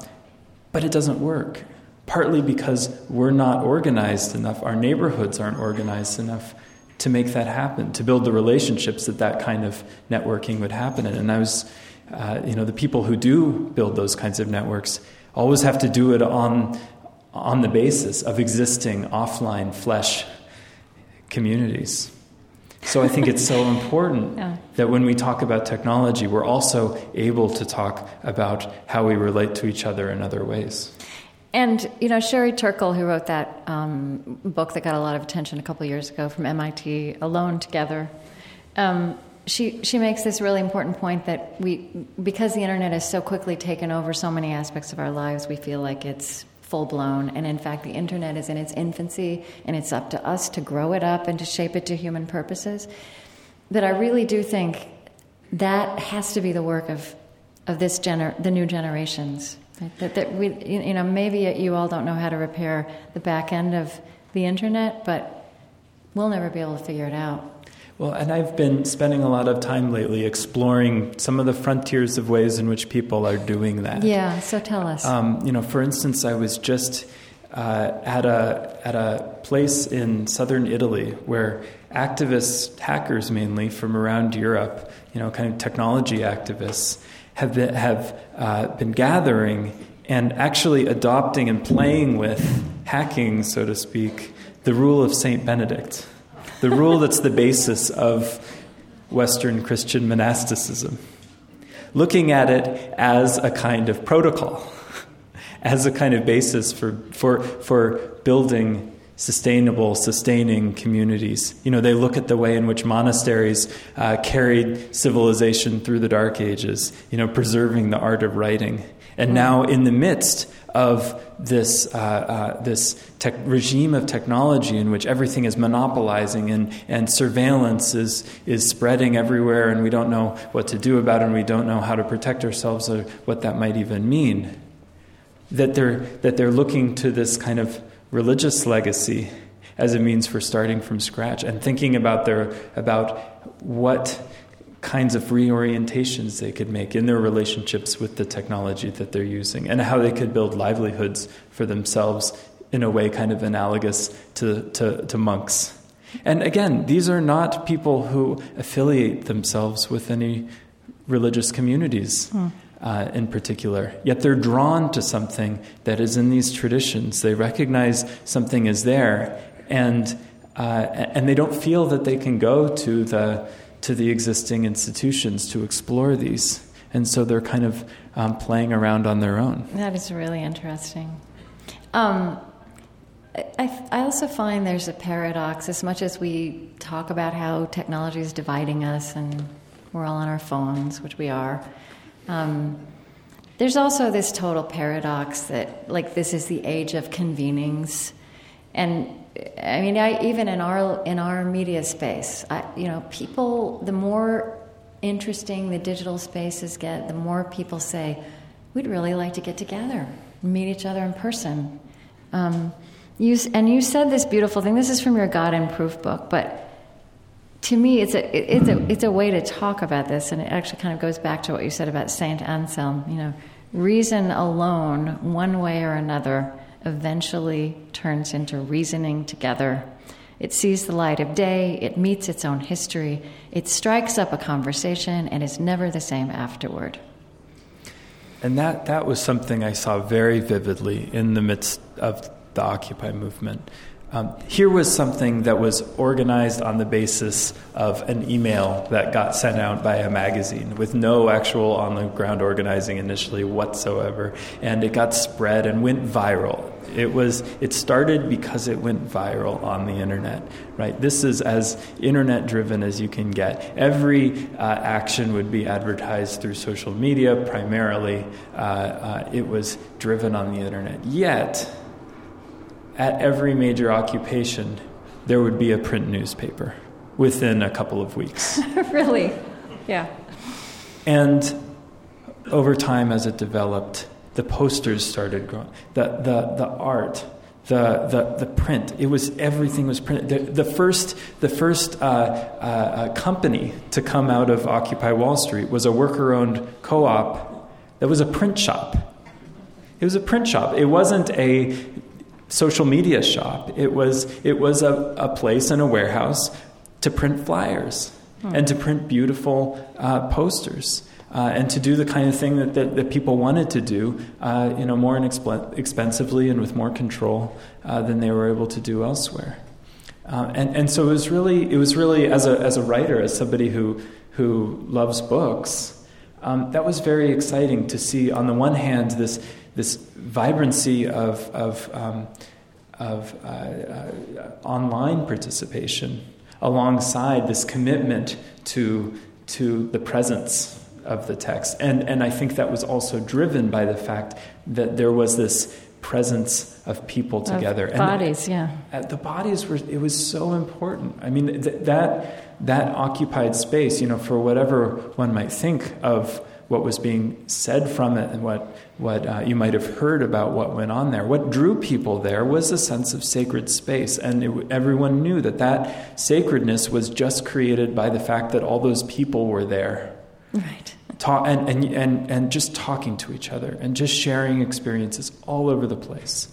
but it doesn't work, partly because we're not organized enough, our neighborhoods aren't organized enough to make that happen, to build the relationships that that kind of networking would happen in. And I was, uh, you know, the people who do build those kinds of networks always have to do it on on the basis of existing offline flesh communities. So I think it's so *laughs* important yeah. that when we talk about technology, we're also able to talk about how we relate to each other in other ways. And, you know, Sherry Turkle, who wrote that um, book that got a lot of attention a couple years ago from MIT, Alone Together, um, she, she makes this really important point that we, because the internet has so quickly taken over so many aspects of our lives, we feel like it's full blown. And in fact, the internet is in its infancy, and it's up to us to grow it up and to shape it to human purposes. But I really do think that has to be the work of, of this gener- the new generations. Right? That, that we, you know, maybe you all don't know how to repair the back end of the internet, but we'll never be able to figure it out. Well, and I've been spending a lot of time lately exploring some of the frontiers of ways in which people are doing that. Yeah, so tell us. Um, you know, for instance, I was just uh, at a at a place in southern Italy where activists, hackers mainly from around Europe, you know, kind of technology activists, have been, have uh, been gathering and actually adopting and playing with hacking, so to speak, the rule of Saint Benedict the rule that's the basis of Western Christian monasticism. Looking at it as a kind of protocol, *laughs* as a kind of basis for, for, for building sustainable, sustaining communities. You know, they look at the way in which monasteries uh, carried civilization through the Dark Ages, you know, preserving the art of writing. And now, in the midst of this, uh, uh, this tech regime of technology in which everything is monopolizing and, and surveillance is, is spreading everywhere, and we don't know what to do about it, and we don't know how to protect ourselves or what that might even mean, that they're, that they're looking to this kind of religious legacy as a means for starting from scratch and thinking about their about what kinds of reorientations they could make in their relationships with the technology that they're using and how they could build livelihoods for themselves in a way kind of analogous to, to, to monks. And again, these are not people who affiliate themselves with any religious communities. Mm uh, in particular. Yet they're drawn to something that is in these traditions. They recognize something is there, and uh, and they don't feel that they can go to the to the existing institutions to explore these. And so they're kind of um, playing around on their own. That is really interesting. Um, I, I, also find there's a paradox as much as we talk about how technology is dividing us and we're all on our phones, which we are. Um, there's also this total paradox that, like, this is the age of convenings, and I mean, I, even in our in our media space, I, you know, people. The more interesting the digital spaces get, the more people say, "We'd really like to get together, meet each other in person." Um, you and you said this beautiful thing. This is from your God in Proof book, but to me, it's a, it's, a, it's a way to talk about this, and it actually kind of goes back to what you said about St. Anselm. You know, reason alone, one way or another, eventually turns into reasoning together. It sees the light of day, it meets its own history, it strikes up a conversation, and is never the same afterward. And that, that was something I saw very vividly in the midst of the Occupy movement. Um, here was something that was organized on the basis of an email that got sent out by a magazine with no actual on the ground organizing initially whatsoever. And it got spread and went viral. It was it started because it went viral on the internet, right? This is as internet driven as you can get. Every uh, action would be advertised through social media primarily. Uh, uh, it was driven on the internet. Yet at every major occupation, there would be a print newspaper within a couple of weeks. *laughs* really? Yeah. And over time, as it developed, the posters started growing, the, the, the art, the, the, the print. It was everything was printed. The, the first, the first uh, uh, uh, company to come out of Occupy Wall Street was a worker owned co op that was a print shop. It was a print shop. It wasn't a social media shop. It was, it was a, a place and a warehouse to print flyers hmm. and to print beautiful uh, posters. Uh, and to do the kind of thing that, that, that people wanted to do, uh, you know, more inexpensively and with more control uh, than they were able to do elsewhere. Uh, and, and so it was really, it was really as a, as a writer, as somebody who, who loves books, um, that was very exciting to see, on the one hand, this, this vibrancy of, of, um, of uh, uh, online participation alongside this commitment to, to the presence of the text. And, and I think that was also driven by the fact that there was this presence of people together. Of bodies, and yeah. The bodies were, it was so important. I mean, th- that, that occupied space, you know, for whatever one might think of what was being said from it and what, what uh, you might have heard about what went on there. What drew people there was a sense of sacred space, and it, everyone knew that that sacredness was just created by the fact that all those people were there. Right. Ta- and, and, and, and just talking to each other and just sharing experiences all over the place.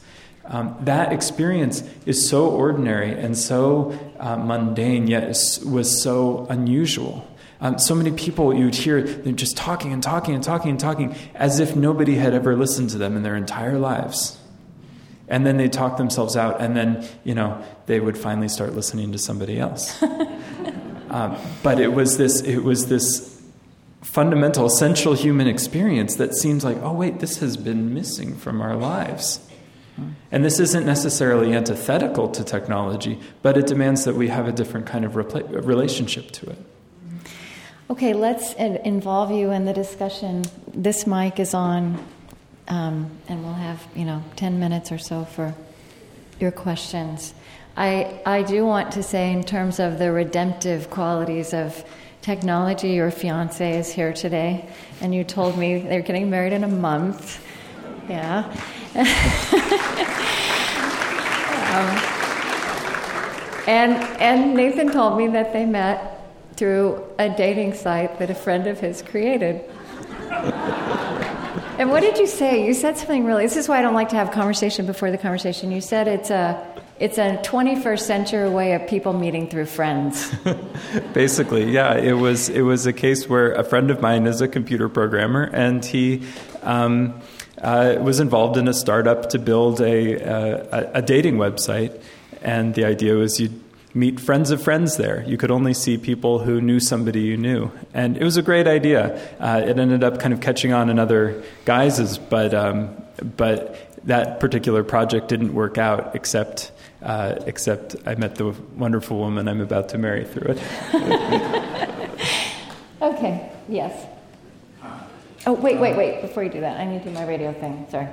Um, that experience is so ordinary and so uh, mundane, yet was so unusual. Um, so many people you'd hear they're just talking and talking and talking and talking as if nobody had ever listened to them in their entire lives. And then they'd talk themselves out, and then, you know, they would finally start listening to somebody else. *laughs* um, but it was this, it was this fundamental, essential human experience that seems like, oh, wait, this has been missing from our lives. And this isn't necessarily antithetical to technology, but it demands that we have a different kind of repla- relationship to it. Okay, let's involve you in the discussion. This mic is on, um, and we'll have, you know, 10 minutes or so for your questions. I, I do want to say, in terms of the redemptive qualities of technology, your fiance is here today, and you told me they're getting married in a month. Yeah. *laughs* um, and, and Nathan told me that they met through a dating site that a friend of his created. and what did you say? You said something really. This is why I don't like to have conversation before the conversation. You said it's a it's a 21st century way of people meeting through friends. *laughs* Basically, yeah. It was it was a case where a friend of mine is a computer programmer, and he. Um, uh, was involved in a startup to build a, a, a dating website, and the idea was you'd meet friends of friends there. You could only see people who knew somebody you knew. And it was a great idea. Uh, it ended up kind of catching on in other guises, but, um, but that particular project didn't work out except, uh, except I met the wonderful woman I'm about to marry through it. *laughs* okay, yes. Oh, wait, wait, wait. Before you do that, I need to do my radio thing. Sorry.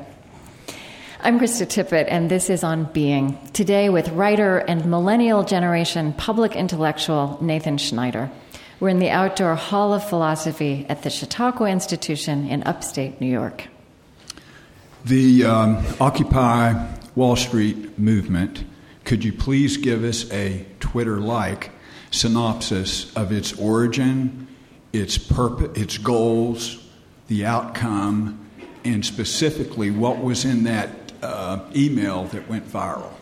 I'm Krista Tippett, and this is On Being. Today, with writer and millennial generation public intellectual Nathan Schneider. We're in the outdoor Hall of Philosophy at the Chautauqua Institution in upstate New York. The um, Occupy Wall Street movement, could you please give us a Twitter like synopsis of its origin, its purpose, its goals, the outcome, and specifically what was in that uh, email that went viral.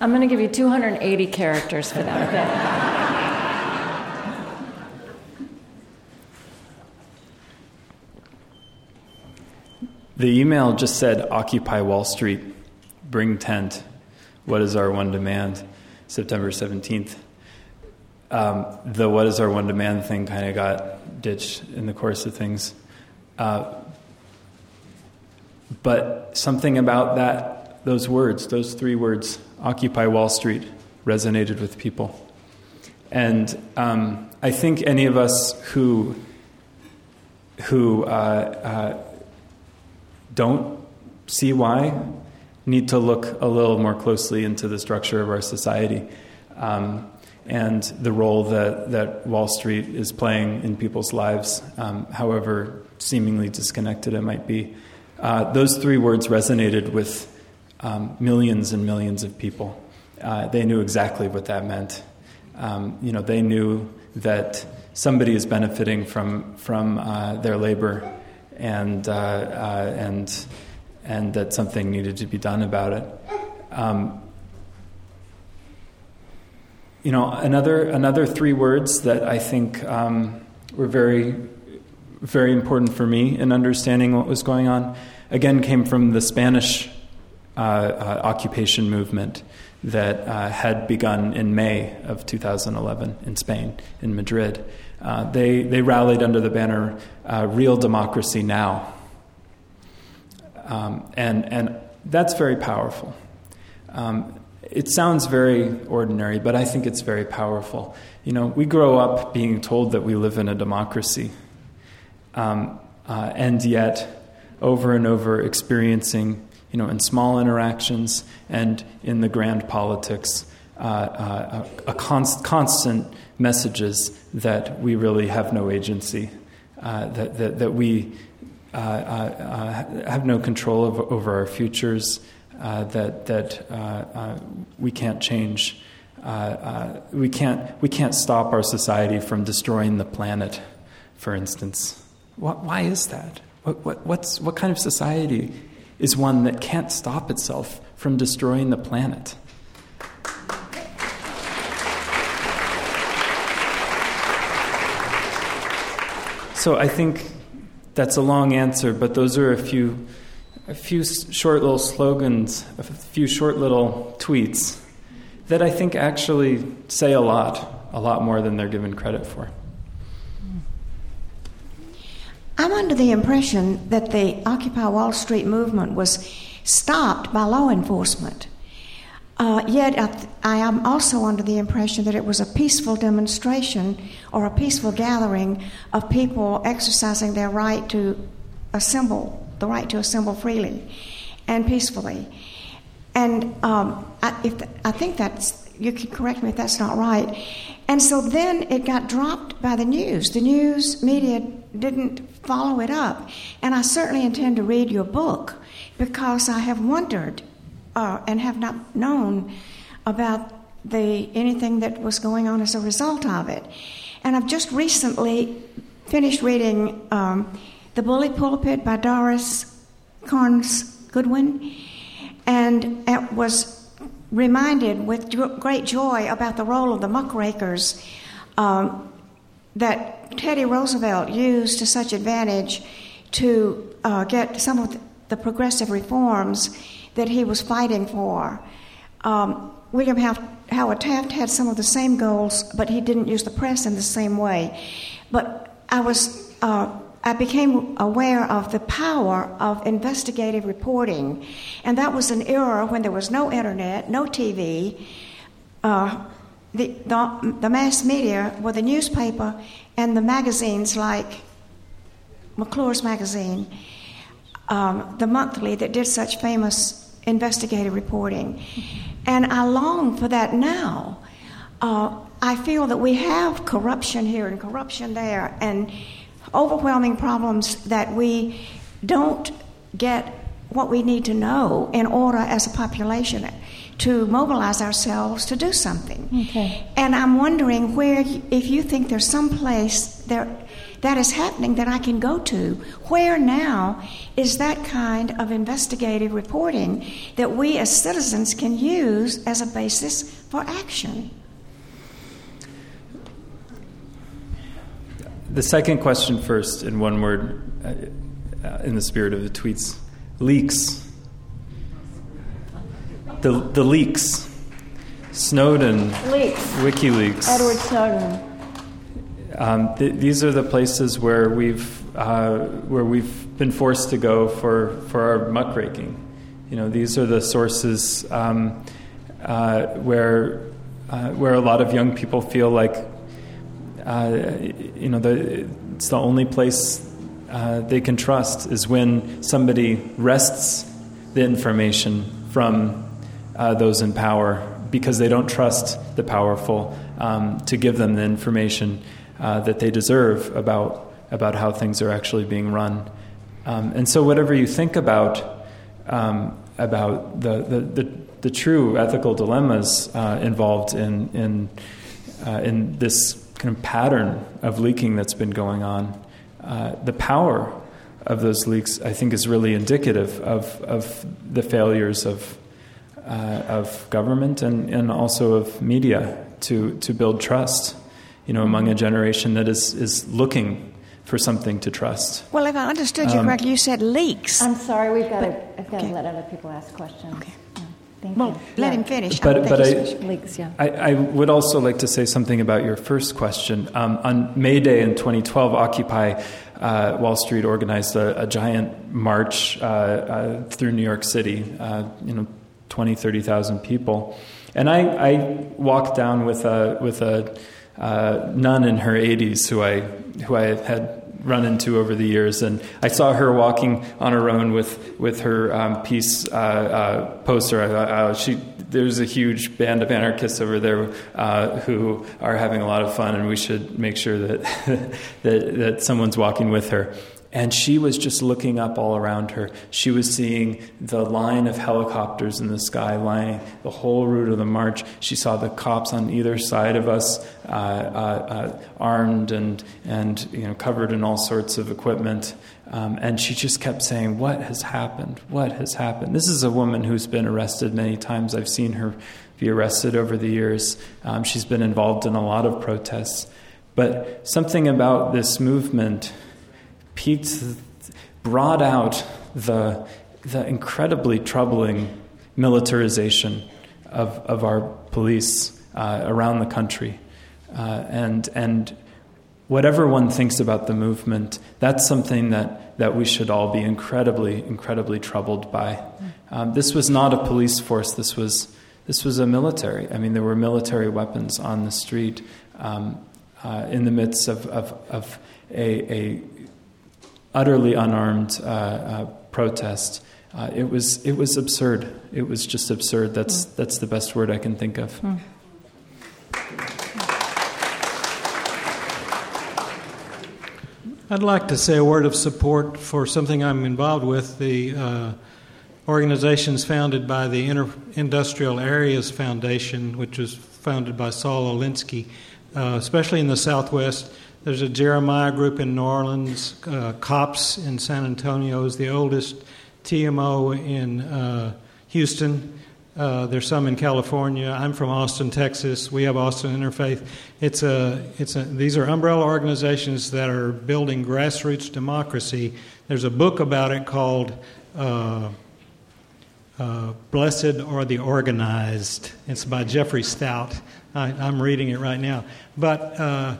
I'm going to give you 280 characters for that, okay? The email just said Occupy Wall Street, bring tent. What is our one demand? September 17th. Um, the what is our one demand thing kind of got ditched in the course of things. Uh, but something about that, those words, those three words, Occupy Wall Street, resonated with people. And um, I think any of us who, who uh, uh, don't see why need to look a little more closely into the structure of our society um, and the role that, that Wall Street is playing in people's lives, um, however seemingly disconnected it might be. Uh, those three words resonated with um, millions and millions of people. Uh, they knew exactly what that meant. Um, you know, they knew that somebody is benefiting from from uh, their labor, and uh, uh, and and that something needed to be done about it. Um, you know, another another three words that I think um, were very very important for me in understanding what was going on, again, came from the Spanish uh, uh, occupation movement that uh, had begun in May of 2011 in Spain, in Madrid. Uh, they, they rallied under the banner uh, Real Democracy Now. Um, and, and that's very powerful. Um, it sounds very ordinary, but I think it's very powerful. You know, we grow up being told that we live in a democracy. Um, uh, and yet, over and over, experiencing, you know, in small interactions and in the grand politics, uh, uh, a, const, constant messages that we really have no agency, uh, that, that, that we Uh, uh, uh, have no control over, over our futures, that, that we can't change. we, can't, we can't stop our society from destroying the planet, for instance. Why is that? What, what, what's, what kind of society is one that can't stop itself from destroying the planet? So I think that's a long answer, but those are a few, a few short little slogans, a few short little tweets that I think actually say a lot, a lot more than they're given credit for. I'm under the impression that the Occupy Wall Street movement was stopped by law enforcement. Uh, yet I, th- I, am also under the impression that it was a peaceful demonstration or a peaceful gathering of people exercising their right to assemble, the right to assemble freely and peacefully. And um, I, if th- I think that's, you can correct me if that's not right. And so then it got dropped by the news. The news media didn't follow it up. And I certainly intend to read your book because I have wondered uh, and have not known about the anything that was going on as a result of it. And I've just recently finished reading um, The Bully Pulpit by Doris Kearns Goodwin, and it was reminded with great joy about the role of the muckrakers um, that Teddy Roosevelt used to such advantage to uh, get some of the progressive reforms that he was fighting for. Um, William Howard Taft had some of the same goals, but he didn't use the press in the same way. But I was uh, I became aware of the power of investigative reporting, and that was an era when there was no internet, no TV. Uh, the, the, the mass media were the newspaper and the magazines like McClure's magazine, um, the monthly that did such famous investigative reporting. And I long for that now. Uh, I feel that we have corruption here and corruption there, and overwhelming problems that we don't get what we need to know in order as a population to mobilize ourselves to do something. Okay. And I'm wondering where, if you think there's some place there that is happening that I can go to, where now is that kind of investigative reporting that we as citizens can use as a basis for action? The second question first, in one word, uh, uh, in the spirit of the tweets leaks. The, the leaks. Snowden. Leaks. WikiLeaks. Edward Snowden. Um, th- these are the places where we've, uh, where we've been forced to go for, for our muckraking. You know, these are the sources um, uh, where, uh, where a lot of young people feel like uh, you know, the, it's the only place uh, they can trust is when somebody wrests the information from uh, those in power because they don't trust the powerful um, to give them the information uh, that they deserve about about how things are actually being run. Um, and so, whatever you think about um, about the, the, the, the, true ethical dilemmas uh, involved in in uh, in this kind of pattern of leaking that's been going on. Uh, the power of those leaks, I think, is really indicative of, of the failures of, uh, of government and, and also of media to, to build trust, you know, among a generation that is, is looking for something to trust. Well, if I understood you um, correctly, you said leaks. I'm sorry, we've got to, I've got okay. to let other people ask questions. Okay. Thank well, you. let yeah. him finish. But, but I, Leaks, yeah. I, I, would also like to say something about your first question. Um, on May Day in 2012, Occupy uh, Wall Street organized a, a giant march uh, uh, through New York City, uh, you know, 20, 30,000 people. And I, I, walked down with a, with a uh, nun in her 80s who I, who I had run into over the years. And I saw her walking on her own with with her um, peace uh, uh, poster. I thought, oh, she. There's a huge band of anarchists over there uh, who are having a lot of fun, and we should make sure that *laughs* that, that someone's walking with her. And she was just looking up all around her. She was seeing the line of helicopters in the sky lining the whole route of the march. She saw the cops on either side of us, uh, uh, uh, armed and, and you know, covered in all sorts of equipment. Um, and she just kept saying, What has happened? What has happened? This is a woman who's been arrested many times. I've seen her be arrested over the years. Um, she's been involved in a lot of protests. But something about this movement Pete brought out the, the incredibly troubling militarization of, of our police uh, around the country. Uh, and, and whatever one thinks about the movement, that's something that, that we should all be incredibly, incredibly troubled by. Um, this was not a police force. This was this was a military. I mean, there were military weapons on the street um, uh, in the midst of, of, of a, a, utterly unarmed uh, uh, protest. Uh, it was it was absurd. It was just absurd. That's mm. that's the best word I can think of. Mm. I'd like to say a word of support for something I'm involved with the uh, organizations founded by the Inter- Industrial Areas Foundation, which was founded by Saul Alinsky, uh, especially in the Southwest. There's a Jeremiah group in New Orleans, uh, COPS in San Antonio is the oldest, TMO in uh, Houston. Uh, there's some in California. I'm from Austin, Texas. We have Austin Interfaith. It's a, it's a, these are umbrella organizations that are building grassroots democracy. There's a book about it called uh, uh, Blessed Are the Organized. It's by Jeffrey Stout. I, am reading it right now. But uh,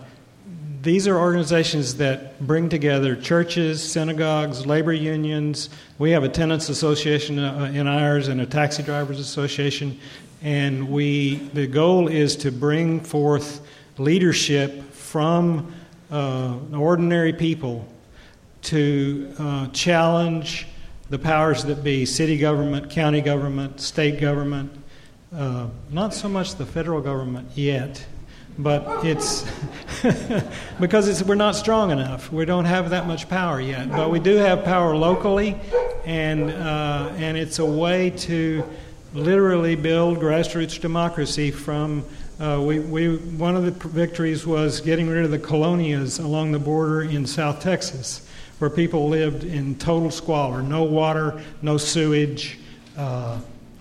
these are organizations that bring together churches, synagogues, labor unions. We have a tenants association uh, in ours and a taxi drivers association, and we the goal is to bring forth leadership from uh, ordinary people to uh, challenge the powers that be city government, county government, state government, uh, not so much the federal government yet but it's *laughs* because it's, we're not strong enough. We don't have that much power yet, but we do have power locally, and uh, and it's a way to literally build grassroots democracy from. Uh, we, we, one of the victories was getting rid of the colonias along the border in South Texas, where people lived in total squalor no water, no sewage, uh,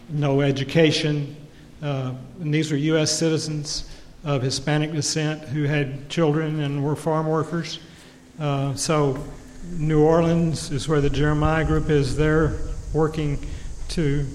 no education. Uh, and these were U.S. citizens of Hispanic descent who had children and were farm workers. Uh, so, New Orleans is where the Jeremiah group is. They're working to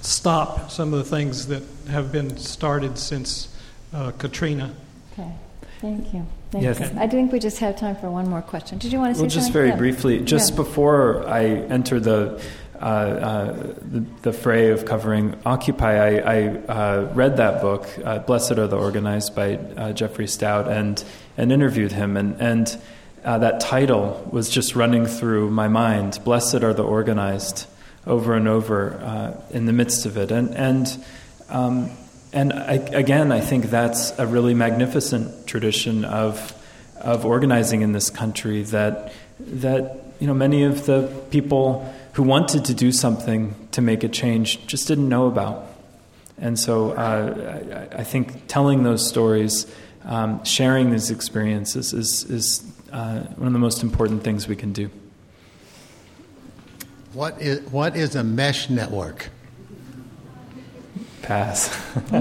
stop some of the things that have been started since uh, Katrina. Okay, thank you. Yes. I think we just have time for one more question. Did you want to say well, just very yeah. briefly, just yeah. before I enter the uh, uh, the, the, fray of covering Occupy, I, I uh, read that book, uh, Blessed Are the Organized, by Jeffrey Stout, and, and interviewed him. And, and that title was just running through my mind Blessed Are the Organized, over and over in the midst of it. And, and, um, and I, again, I think that's a really magnificent tradition of, of organizing in this country that, that you know, many of the people who wanted to do something to make a change just didn't know about. And so uh, I, I, think telling those stories, um, sharing these experiences is, is uh, one of the most important things we can do. What is, what is a mesh network? Pass. *laughs*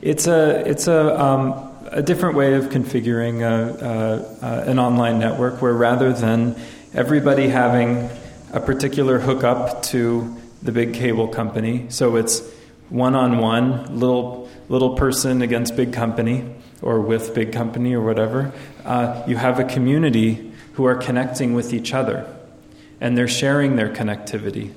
it's a, it's a, um, a different way of configuring a, a, an online network where rather than everybody having a particular hookup to the big cable company. So it's one on one, little little person against big company, or with big company, or whatever. Uh, you have a community who are connecting with each other, and they're sharing their connectivity,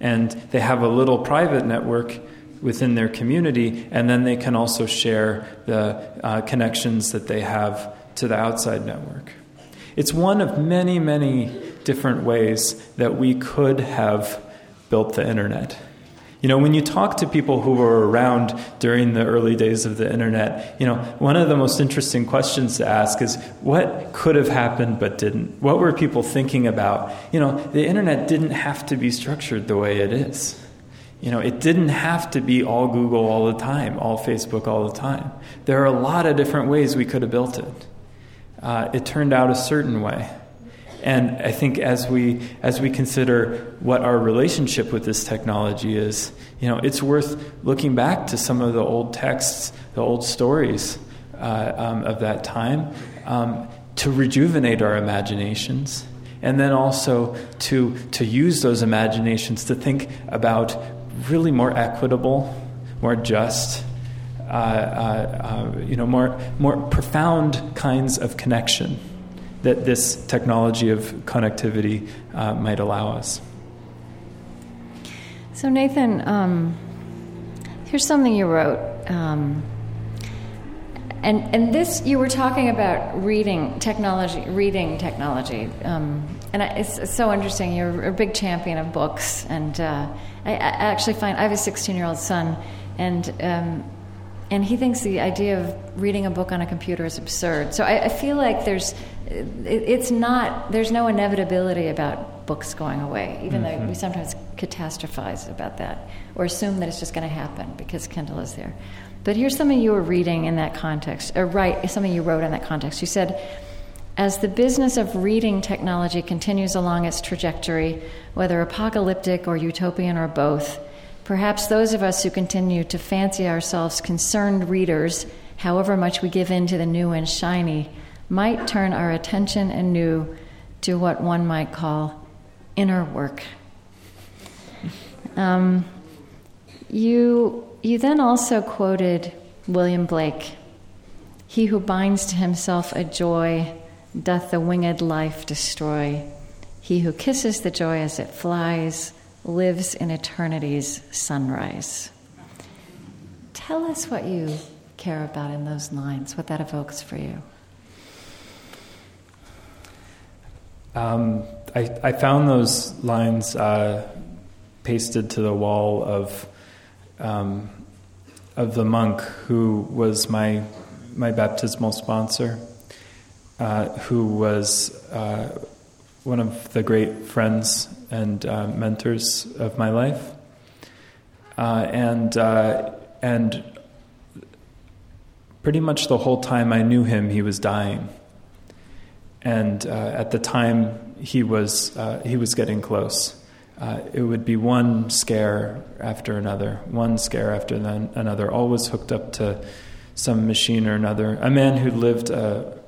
and they have a little private network within their community, and then they can also share the uh, connections that they have to the outside network. It's one of many, many different ways that we could have built the internet. You know, when you talk to people who were around during the early days of the internet, you know, one of the most interesting questions to ask is what could have happened but didn't? What were people thinking about? You know, the internet didn't have to be structured the way it is. You know, it didn't have to be all Google all the time, all Facebook all the time. There are a lot of different ways we could have built it uh, it turned out a certain way. And I think as we as we consider what our relationship with this technology is, you know, it's worth looking back to some of the old texts, the old stories uh, um, of that time, um, to rejuvenate our imaginations, and then also to to use those imaginations to think about really more equitable, more just, you know, more, more profound kinds of connection that this technology of connectivity uh, might allow us. So, Nathan, um, here's something you wrote. Um, and, and this, you were talking about reading technology, reading technology. Um, and it's, it's, so interesting. You're a big champion of books. And uh, I, I, actually find, I have a 16 year old son, and, um, and he thinks the idea of reading a book on a computer is absurd. So I, I feel like there's, it, it's not, there's no inevitability about books going away, even mm-hmm. though we sometimes catastrophize about that or assume that it's just going to happen because Kindle is there. But here's something you were reading in that context, or right, something you wrote in that context. You said, as the business of reading technology continues along its trajectory, whether apocalyptic or utopian or both, perhaps those of us who continue to fancy ourselves concerned readers, however much we give in to the new and shiny, might turn our attention anew to what one might call inner work. Um, you you then also quoted William Blake He who binds to himself a joy doth the winged life destroy. He who kisses the joy as it flies lives in eternity's sunrise. Tell us what you care about in those lines, what that evokes for you. Um, I, I, found those lines uh, pasted to the wall of um, of the monk who was my my baptismal sponsor, uh, who was uh, one of the great friends and uh, mentors of my life, uh, and uh, and pretty much the whole time I knew him, he was dying, and uh, at the time he was he was getting close. Uh, it would be one scare after another, one scare after another, always hooked up to some machine or another. A man who lived a,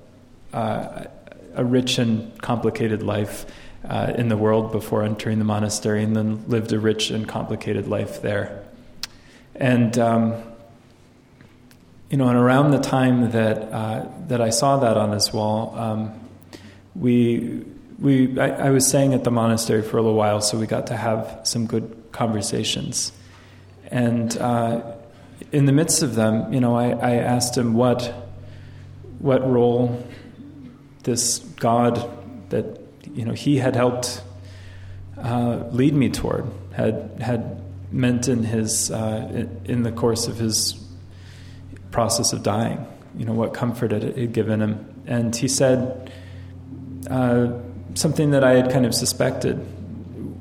a, rich and complicated life uh, in the world before entering the monastery, and then lived a rich and complicated life there. And um, you know, and around the time that uh, that I saw that on this wall, um, we we I, I, was staying at the monastery for a little while, so we got to have some good conversations. And uh, in the midst of them, you know, I, I asked him what what role this God that you know he had helped uh, lead me toward had had meant in his uh, in the course of his process of dying. You know what comfort it had given him, and he said. Uh, something that I had kind of suspected,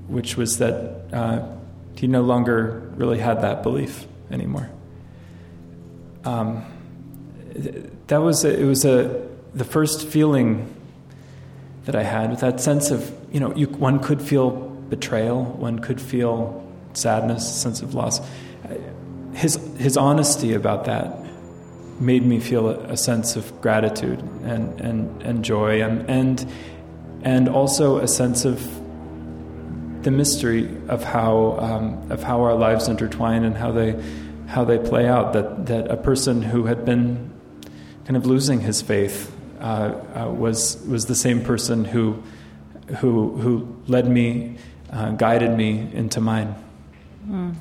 which was that uh, he no longer really had that belief anymore. Um, that was a, it was a the first feeling that I had with that sense of you know you, one could feel betrayal, one could feel sadness, sense of loss. His his honesty about that made me feel a, a sense of gratitude and and, and joy and and and also a sense of the mystery of how um, of how our lives intertwine and how they how they play out. That that a person who had been kind of losing his faith uh, uh, was was the same person who who who led me, uh, guided me into mine. Mm.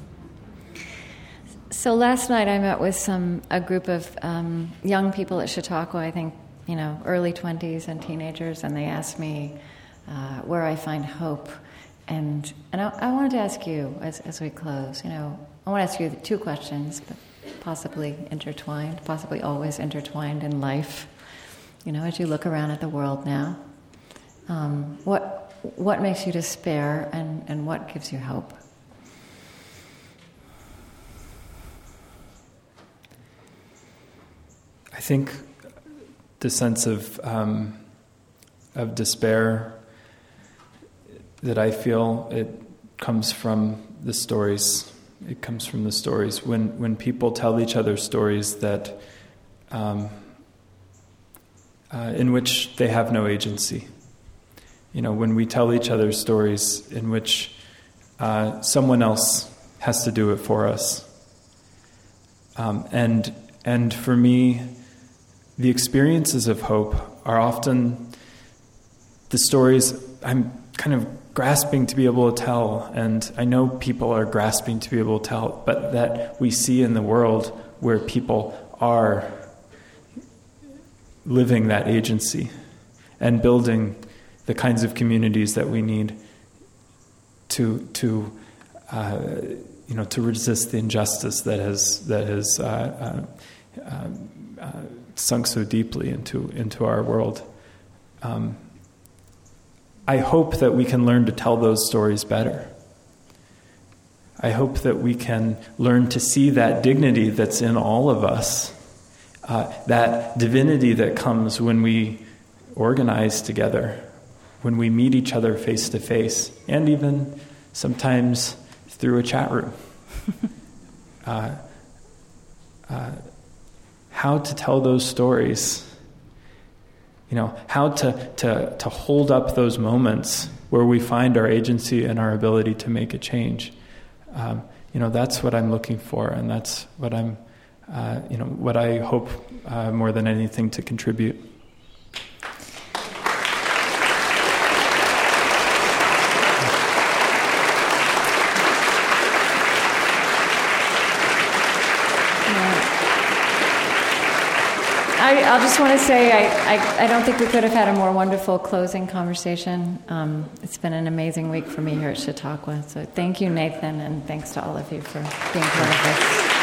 So last night I met with some a group of um, young people at Chautauqua. I think you know, early 20s and teenagers, and they asked me uh, where I find hope. And, and I, I, wanted to ask you, as, as we close, you know, I want to ask you two questions, but possibly intertwined, possibly always intertwined in life. You know, as you look around at the world now, um, what, what makes you despair and, and what gives you hope? I think the sense of um, of despair that I feel it comes from the stories. It comes from the stories when when people tell each other stories that um, uh, in which they have no agency. You know, when we tell each other stories in which uh, someone else has to do it for us, um, and and for me the experiences of hope are often the stories I'm kind of grasping to be able to tell, and I know people are grasping to be able to tell, but that we see in the world where people are living that agency and building the kinds of communities that we need to to uh, you know to resist the injustice that has that has uh, uh, uh sunk so deeply into into our world. Um, I hope that we can learn to tell those stories better. I hope that we can learn to see that dignity that's in all of us, uh, that divinity that comes when we organize together, when we meet each other face to face, and even sometimes through a chat room. *laughs* uh, uh, how to tell those stories you know, how to, to, to hold up those moments where we find our agency and our ability to make a change. Um, you know, that's what I'm looking for, and that's what I'm, uh, you know, what I hope uh, more than anything to contribute. I, will just want to say I, I, I, don't think we could have had a more wonderful closing conversation. Um, it's been an amazing week for me here at Chautauqua. So thank you, Nathan, and thanks to all of you for being part of this.